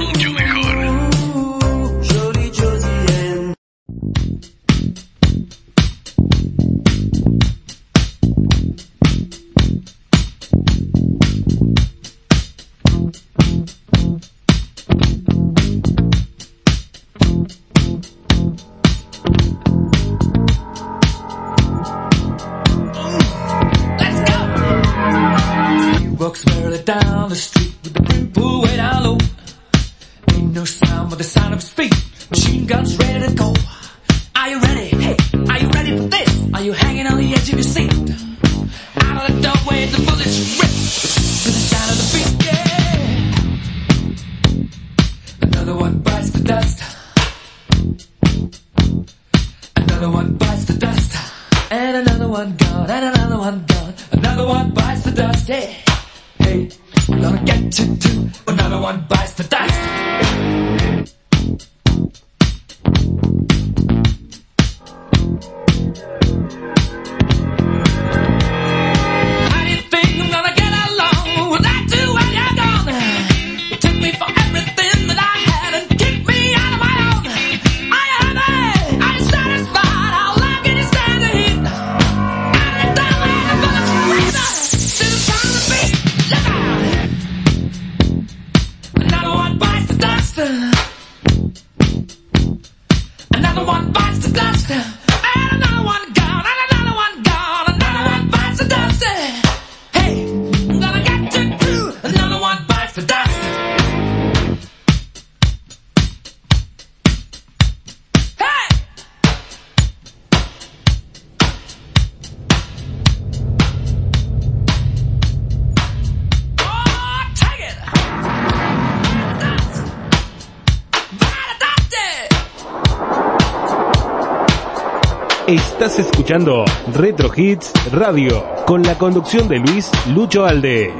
Estás escuchando Retro Hits Radio con la conducción de Luis Lucho Alde.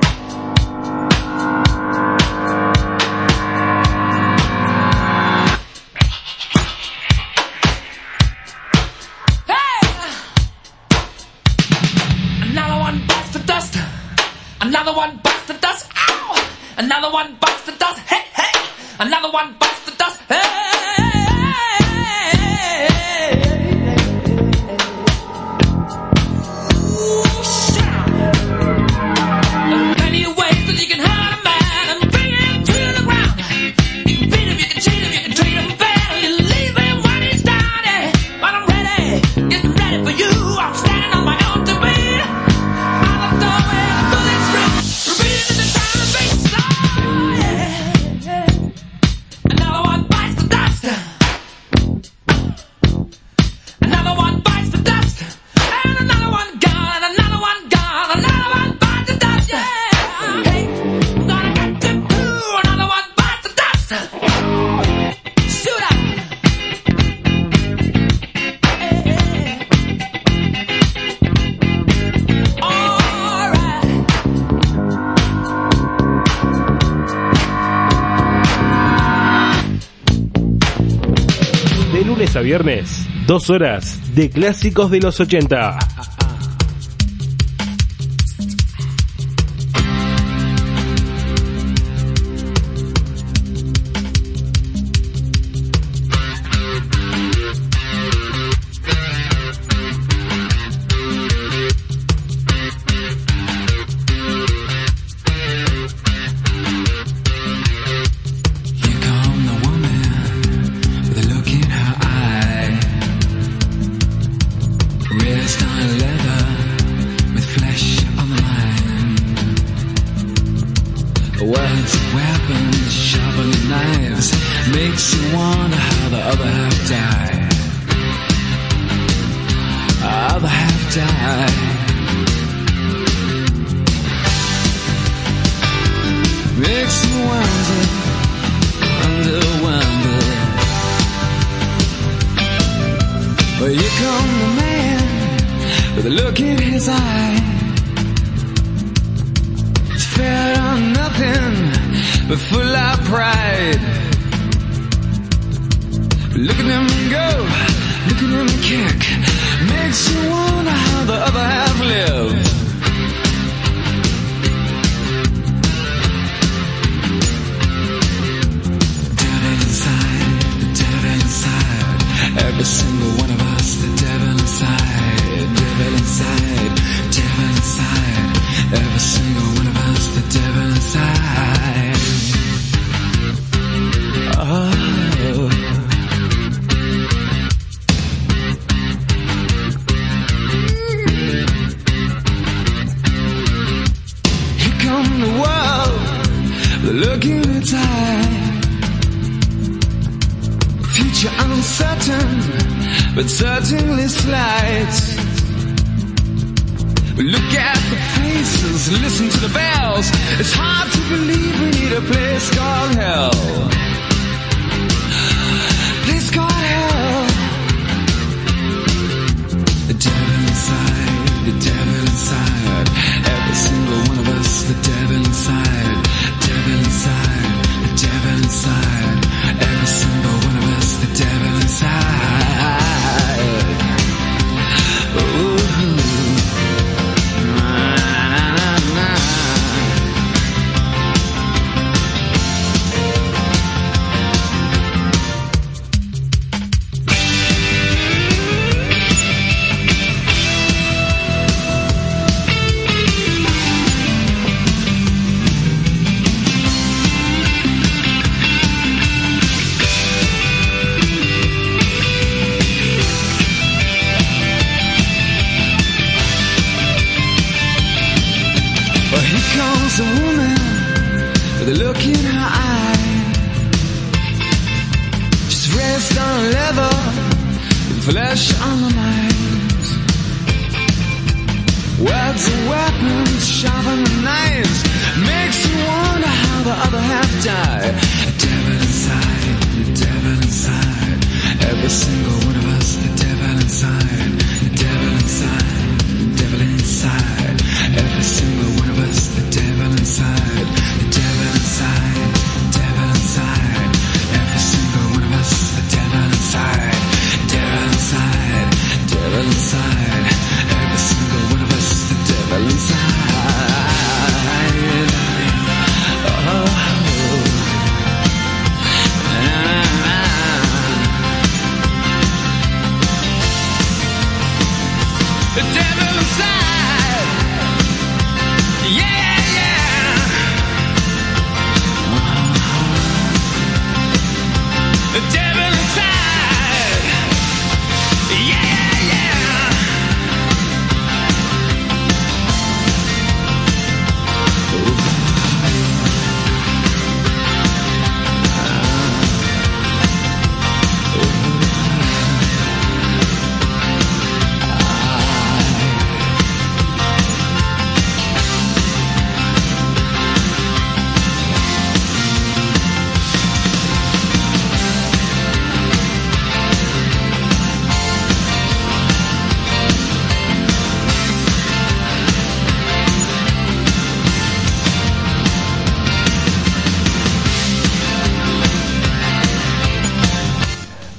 viernes, dos horas de clásicos de los 80.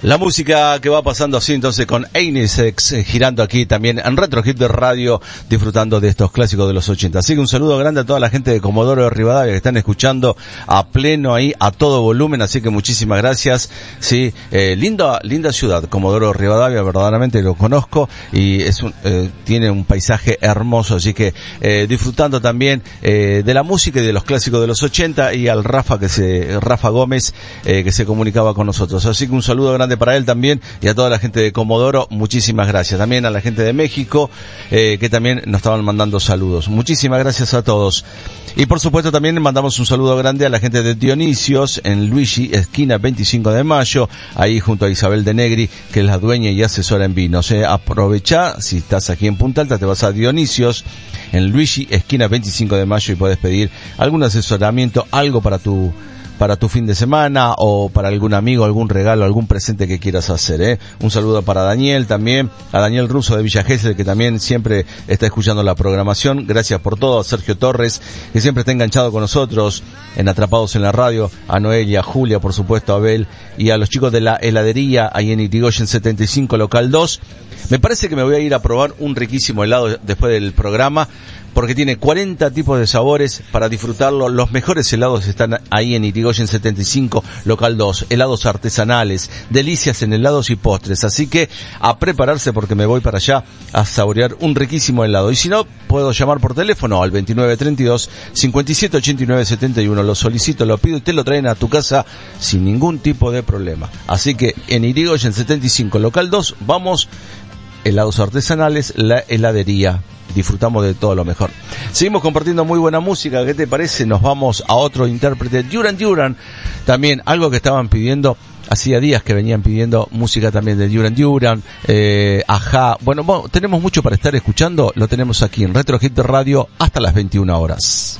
La música que va pasando así entonces con Einesex eh, girando aquí también en Retro Hit de Radio disfrutando de estos clásicos de los 80. Así que un saludo grande a toda la gente de Comodoro de Rivadavia que están escuchando a pleno ahí a todo volumen, así que muchísimas gracias. Sí, eh, linda linda ciudad, Comodoro de Rivadavia, verdaderamente lo conozco y es un, eh, tiene un paisaje hermoso, así que eh, disfrutando también eh, de la música y de los clásicos de los 80 y al Rafa que se Rafa Gómez eh, que se comunicaba con nosotros. Así que un saludo grande para él también y a toda la gente de Comodoro, muchísimas gracias. También a la gente de México eh, que también nos estaban mandando saludos. Muchísimas gracias a todos. Y por supuesto también mandamos un saludo grande a la gente de Dionisios en Luigi, esquina 25 de mayo, ahí junto a Isabel de Negri, que es la dueña y asesora en vinos. Eh. Aprovecha, si estás aquí en Punta Alta, te vas a Dionisios en Luigi, esquina 25 de mayo y puedes pedir algún asesoramiento, algo para tu para tu fin de semana o para algún amigo, algún regalo, algún presente que quieras hacer. ¿eh? Un saludo para Daniel también, a Daniel Russo de Villa Gesell que también siempre está escuchando la programación. Gracias por todo, a Sergio Torres que siempre está enganchado con nosotros en Atrapados en la Radio, a Noelia, a Julia, por supuesto, a Abel y a los chicos de la heladería ahí en Itigoyen 75 local 2. Me parece que me voy a ir a probar un riquísimo helado después del programa porque tiene 40 tipos de sabores para disfrutarlo. Los mejores helados están ahí en Irigoyen 75, local 2. Helados artesanales, delicias en helados y postres. Así que a prepararse porque me voy para allá a saborear un riquísimo helado. Y si no, puedo llamar por teléfono al 2932 5789 71. Lo solicito, lo pido y te lo traen a tu casa sin ningún tipo de problema. Así que en Irigoyen 75, local 2, vamos helados artesanales, la heladería disfrutamos de todo lo mejor. Seguimos compartiendo muy buena música, ¿qué te parece? Nos vamos a otro intérprete, Duran Duran, también algo que estaban pidiendo, hacía días que venían pidiendo música también de Duran Duran, eh, Ajá, bueno, tenemos mucho para estar escuchando, lo tenemos aquí en Retro Hit Radio hasta las 21 horas.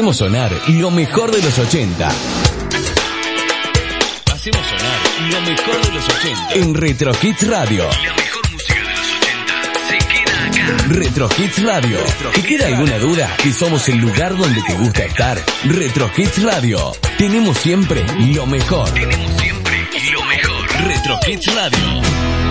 Hacemos sonar lo mejor de los 80. Hacemos sonar lo mejor de los 80. En Retro Hits Radio. Retro Hits Radio. ¿Te queda alguna duda que somos el lugar donde te gusta estar? Retro Hits Radio. Tenemos siempre lo mejor. Tenemos siempre lo mejor. Retro Hits Radio.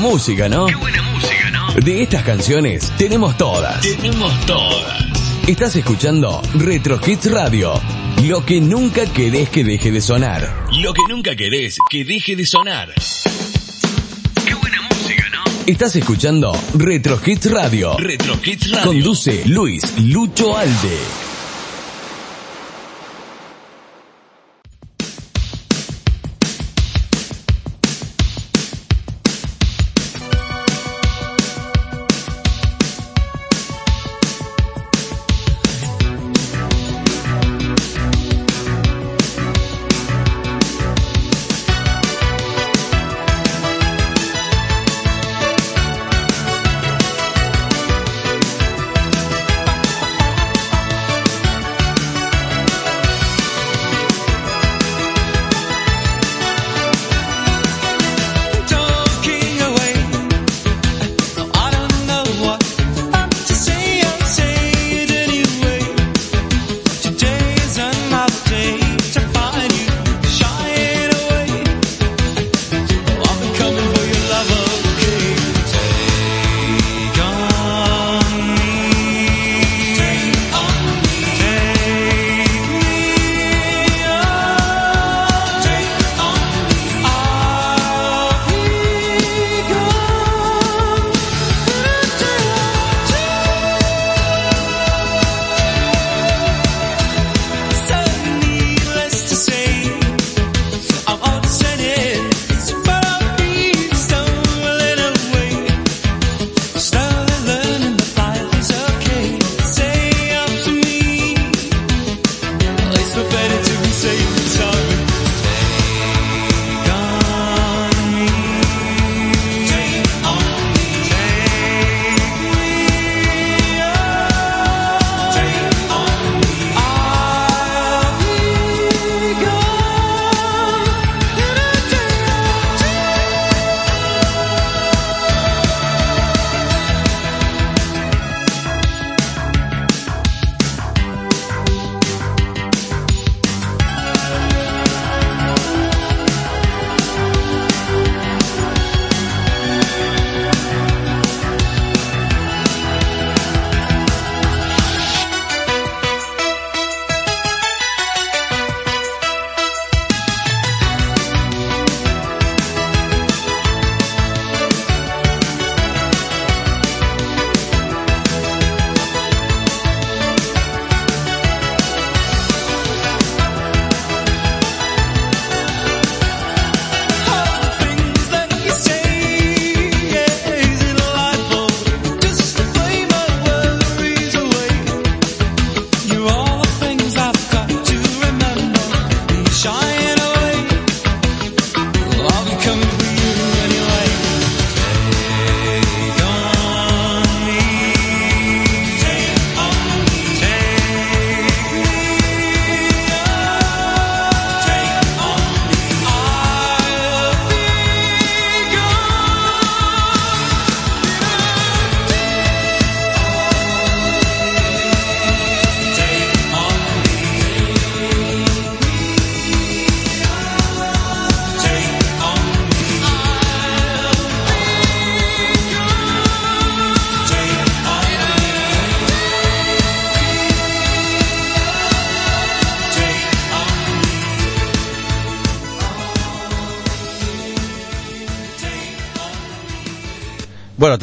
Buena música, ¿no? Qué buena música, ¿no? De estas canciones tenemos todas. Tenemos todas. Estás escuchando Retro Hits Radio. Lo que nunca querés que deje de sonar. Lo que nunca querés que deje de sonar. Estás escuchando Retro Hits Radio. Retro Hits Radio. Conduce Luis Lucho Alde.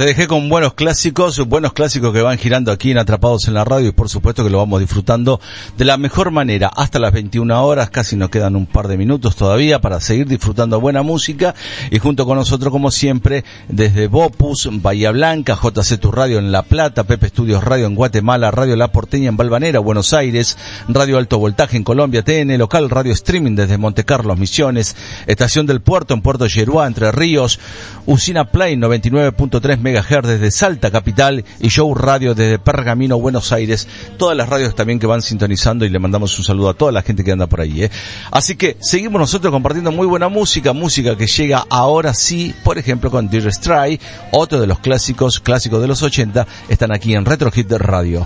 Dejé con buenos clásicos, buenos clásicos que van girando aquí en Atrapados en la Radio y por supuesto que lo vamos disfrutando de la mejor manera. Hasta las 21 horas, casi nos quedan un par de minutos todavía para seguir disfrutando buena música. Y junto con nosotros como siempre desde Bopus, Bahía Blanca, JC Tu Radio en La Plata, Pepe Estudios Radio en Guatemala, Radio La Porteña en Balvanera, Buenos Aires, Radio Alto Voltaje en Colombia, TN Local, Radio Streaming desde Monte Carlos, Misiones, Estación del Puerto en Puerto Yeruá, Entre Ríos, Usina Play 99.3 MHz desde Salta Capital y Show Radio desde Pergamino, Buenos Aires. Todas las radios también que van sintonizando y le mandamos un saludo a toda la gente que anda por ahí. ¿eh? Así que seguimos nosotros compartiendo muy buena música, música que llega ahora sí, por ejemplo con Dear Stray, otro de los clásicos, clásicos de los 80, están aquí en Retro Hit Radio.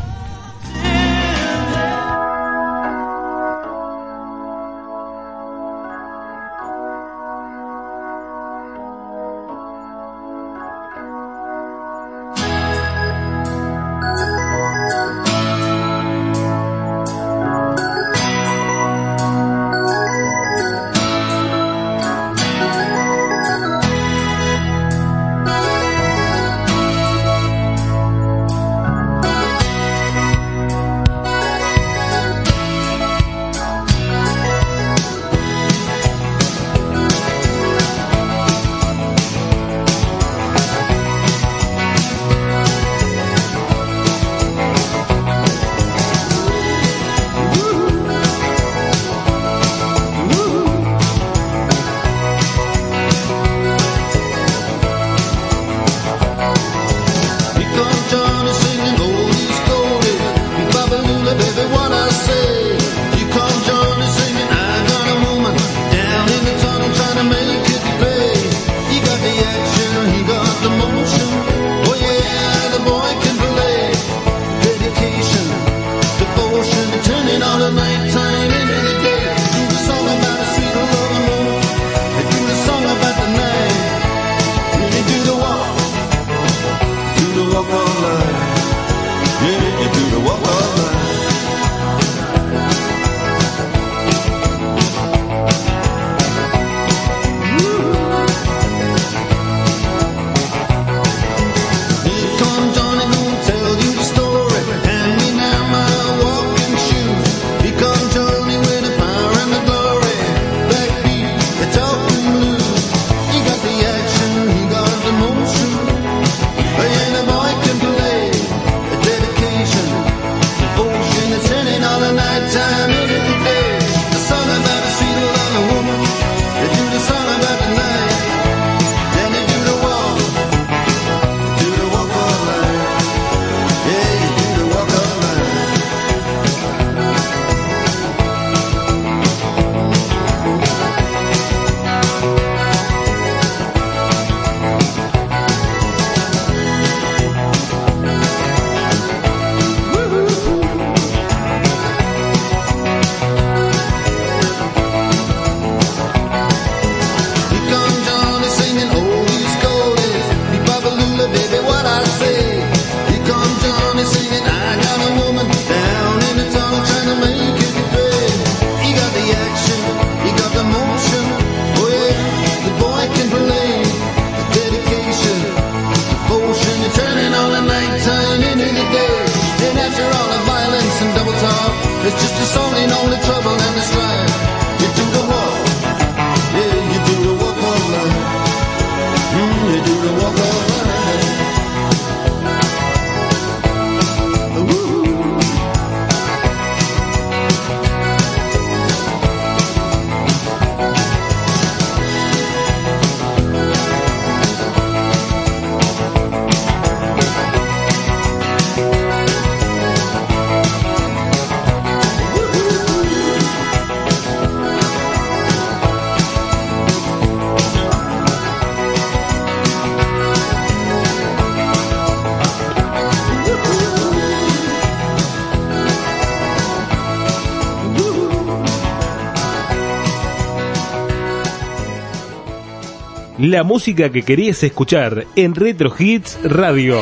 la música que querías escuchar en Retro Hits Radio.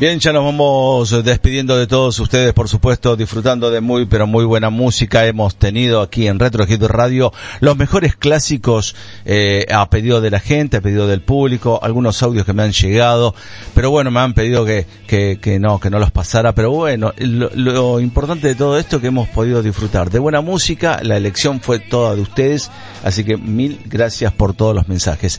Bien, ya nos vamos despidiendo de todos ustedes, por supuesto, disfrutando de muy, pero muy buena música. Hemos tenido aquí en Retro Radio los mejores clásicos eh, a pedido de la gente, a pedido del público, algunos audios que me han llegado, pero bueno, me han pedido que, que, que no, que no los pasara, pero bueno, lo, lo importante de todo esto que hemos podido disfrutar de buena música, la elección fue toda de ustedes, así que mil gracias por todos los mensajes.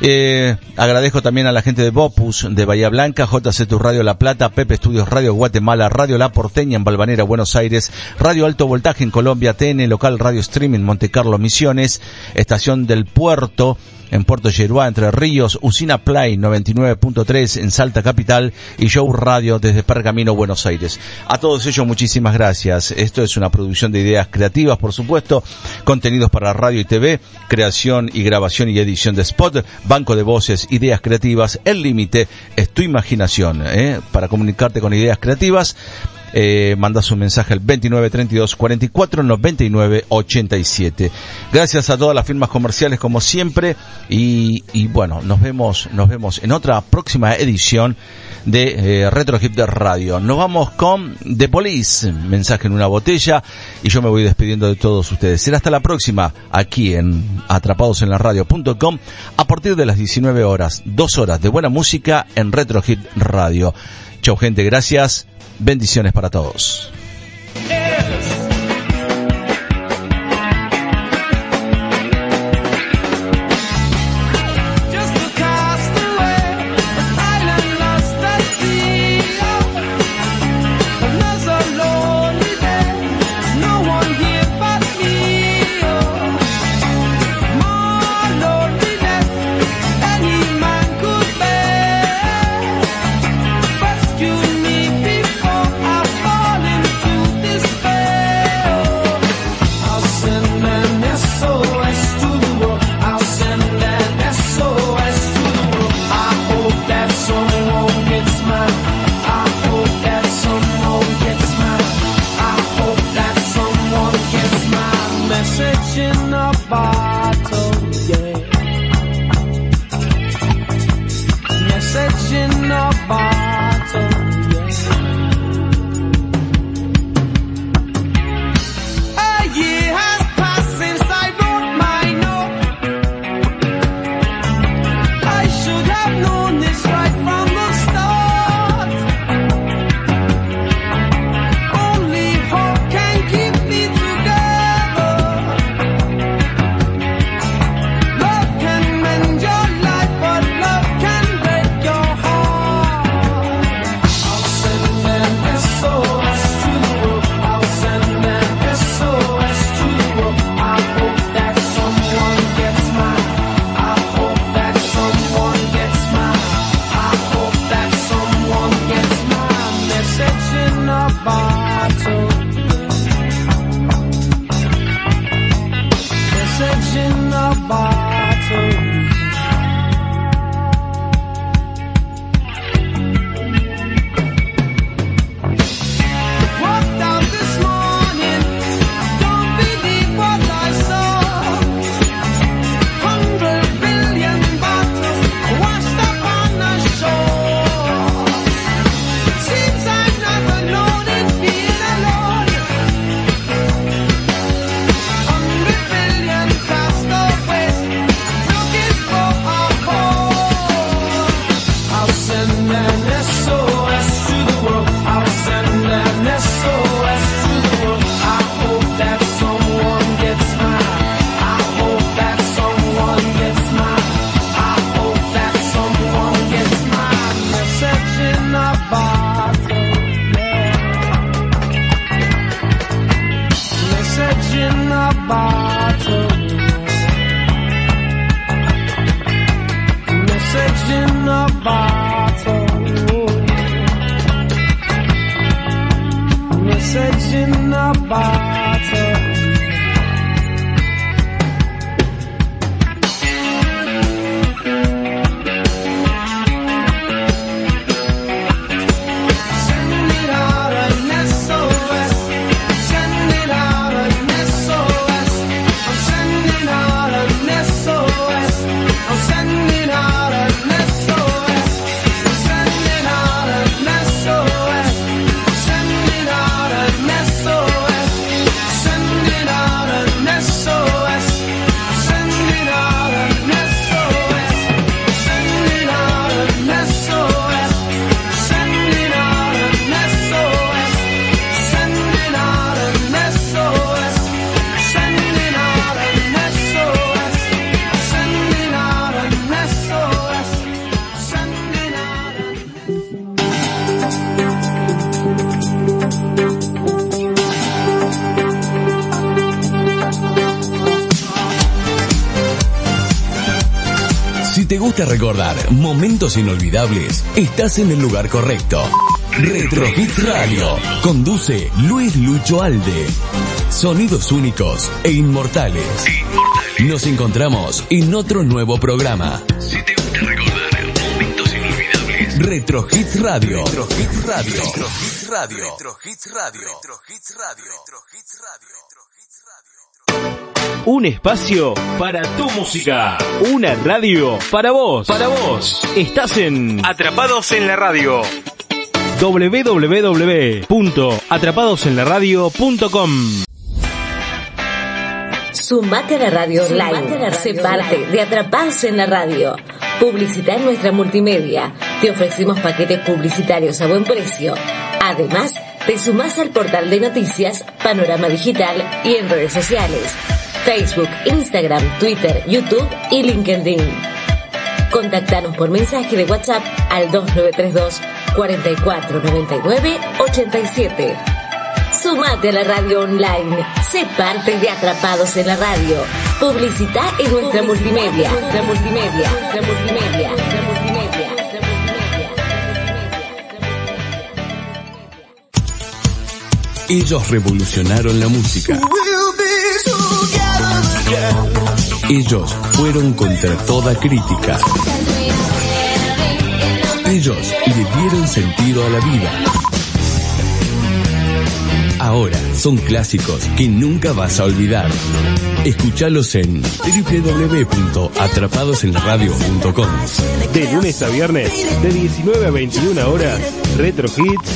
Eh, agradezco también a la gente de Bopus, de Bahía Blanca, JC Tu Radio La Plata, Pepe Estudios Radio Guatemala, Radio La Porteña en Balvanera, Buenos Aires, Radio Alto Voltaje en Colombia, TN Local Radio Streaming Monte Carlo Misiones, Estación del Puerto, en Puerto Yeruá, Entre Ríos, Usina Play 99.3 en Salta Capital y Show Radio desde Pergamino, Buenos Aires. A todos ellos muchísimas gracias. Esto es una producción de ideas creativas, por supuesto, contenidos para radio y TV, creación y grabación y edición de spot, banco de voces, ideas creativas. El límite es tu imaginación. ¿eh? Para comunicarte con ideas creativas, eh, mandas un mensaje al 29 32 44 99 87. Gracias a todas las firmas comerciales como siempre y, y bueno, nos vemos, nos vemos en otra próxima edición de eh, Retro Hip Radio. Nos vamos con The Police, mensaje en una botella y yo me voy despidiendo de todos ustedes. Será hasta la próxima aquí en atrapadosenlaradio.com a partir de las 19 horas, dos horas de buena música en Retro Hip Radio. Chau gente, gracias. Bendiciones para todos. Recordar momentos inolvidables, estás en el lugar correcto. Retro Hits Radio. Conduce Luis Lucho Alde. Sonidos únicos e inmortales. Nos encontramos en otro nuevo programa. Si te gusta recordar momentos inolvidables. Retro Hits Radio. Retro Hits Radio. Retro Hits Radio. Retro Hits Radio. Retro Hits Radio. Un espacio para tu música. Una radio para vos. Para vos. Estás en Atrapados en la Radio. www.atrapadosenlaradio.com Sumate a la radio online. Sé parte de Atrapados en la radio. Publicita en nuestra multimedia. Te ofrecemos paquetes publicitarios a buen precio. Además, te sumás al portal de noticias, Panorama Digital y en redes sociales. Facebook, Instagram, Twitter, YouTube y LinkedIn. Contactanos por mensaje de WhatsApp al 2932 4499 87. Sumate a la radio online. Sé parte de Atrapados en la Radio. Publicita en nuestra multimedia. Nuestra multimedia. Nuestra multimedia. Nuestra multimedia. Ellos revolucionaron la música. Ellos fueron contra toda crítica. Ellos le dieron sentido a la vida. Ahora son clásicos que nunca vas a olvidar. Escúchalos en www.atrapadosenradio.com. De lunes a viernes, de 19 a 21 horas, Retro Hits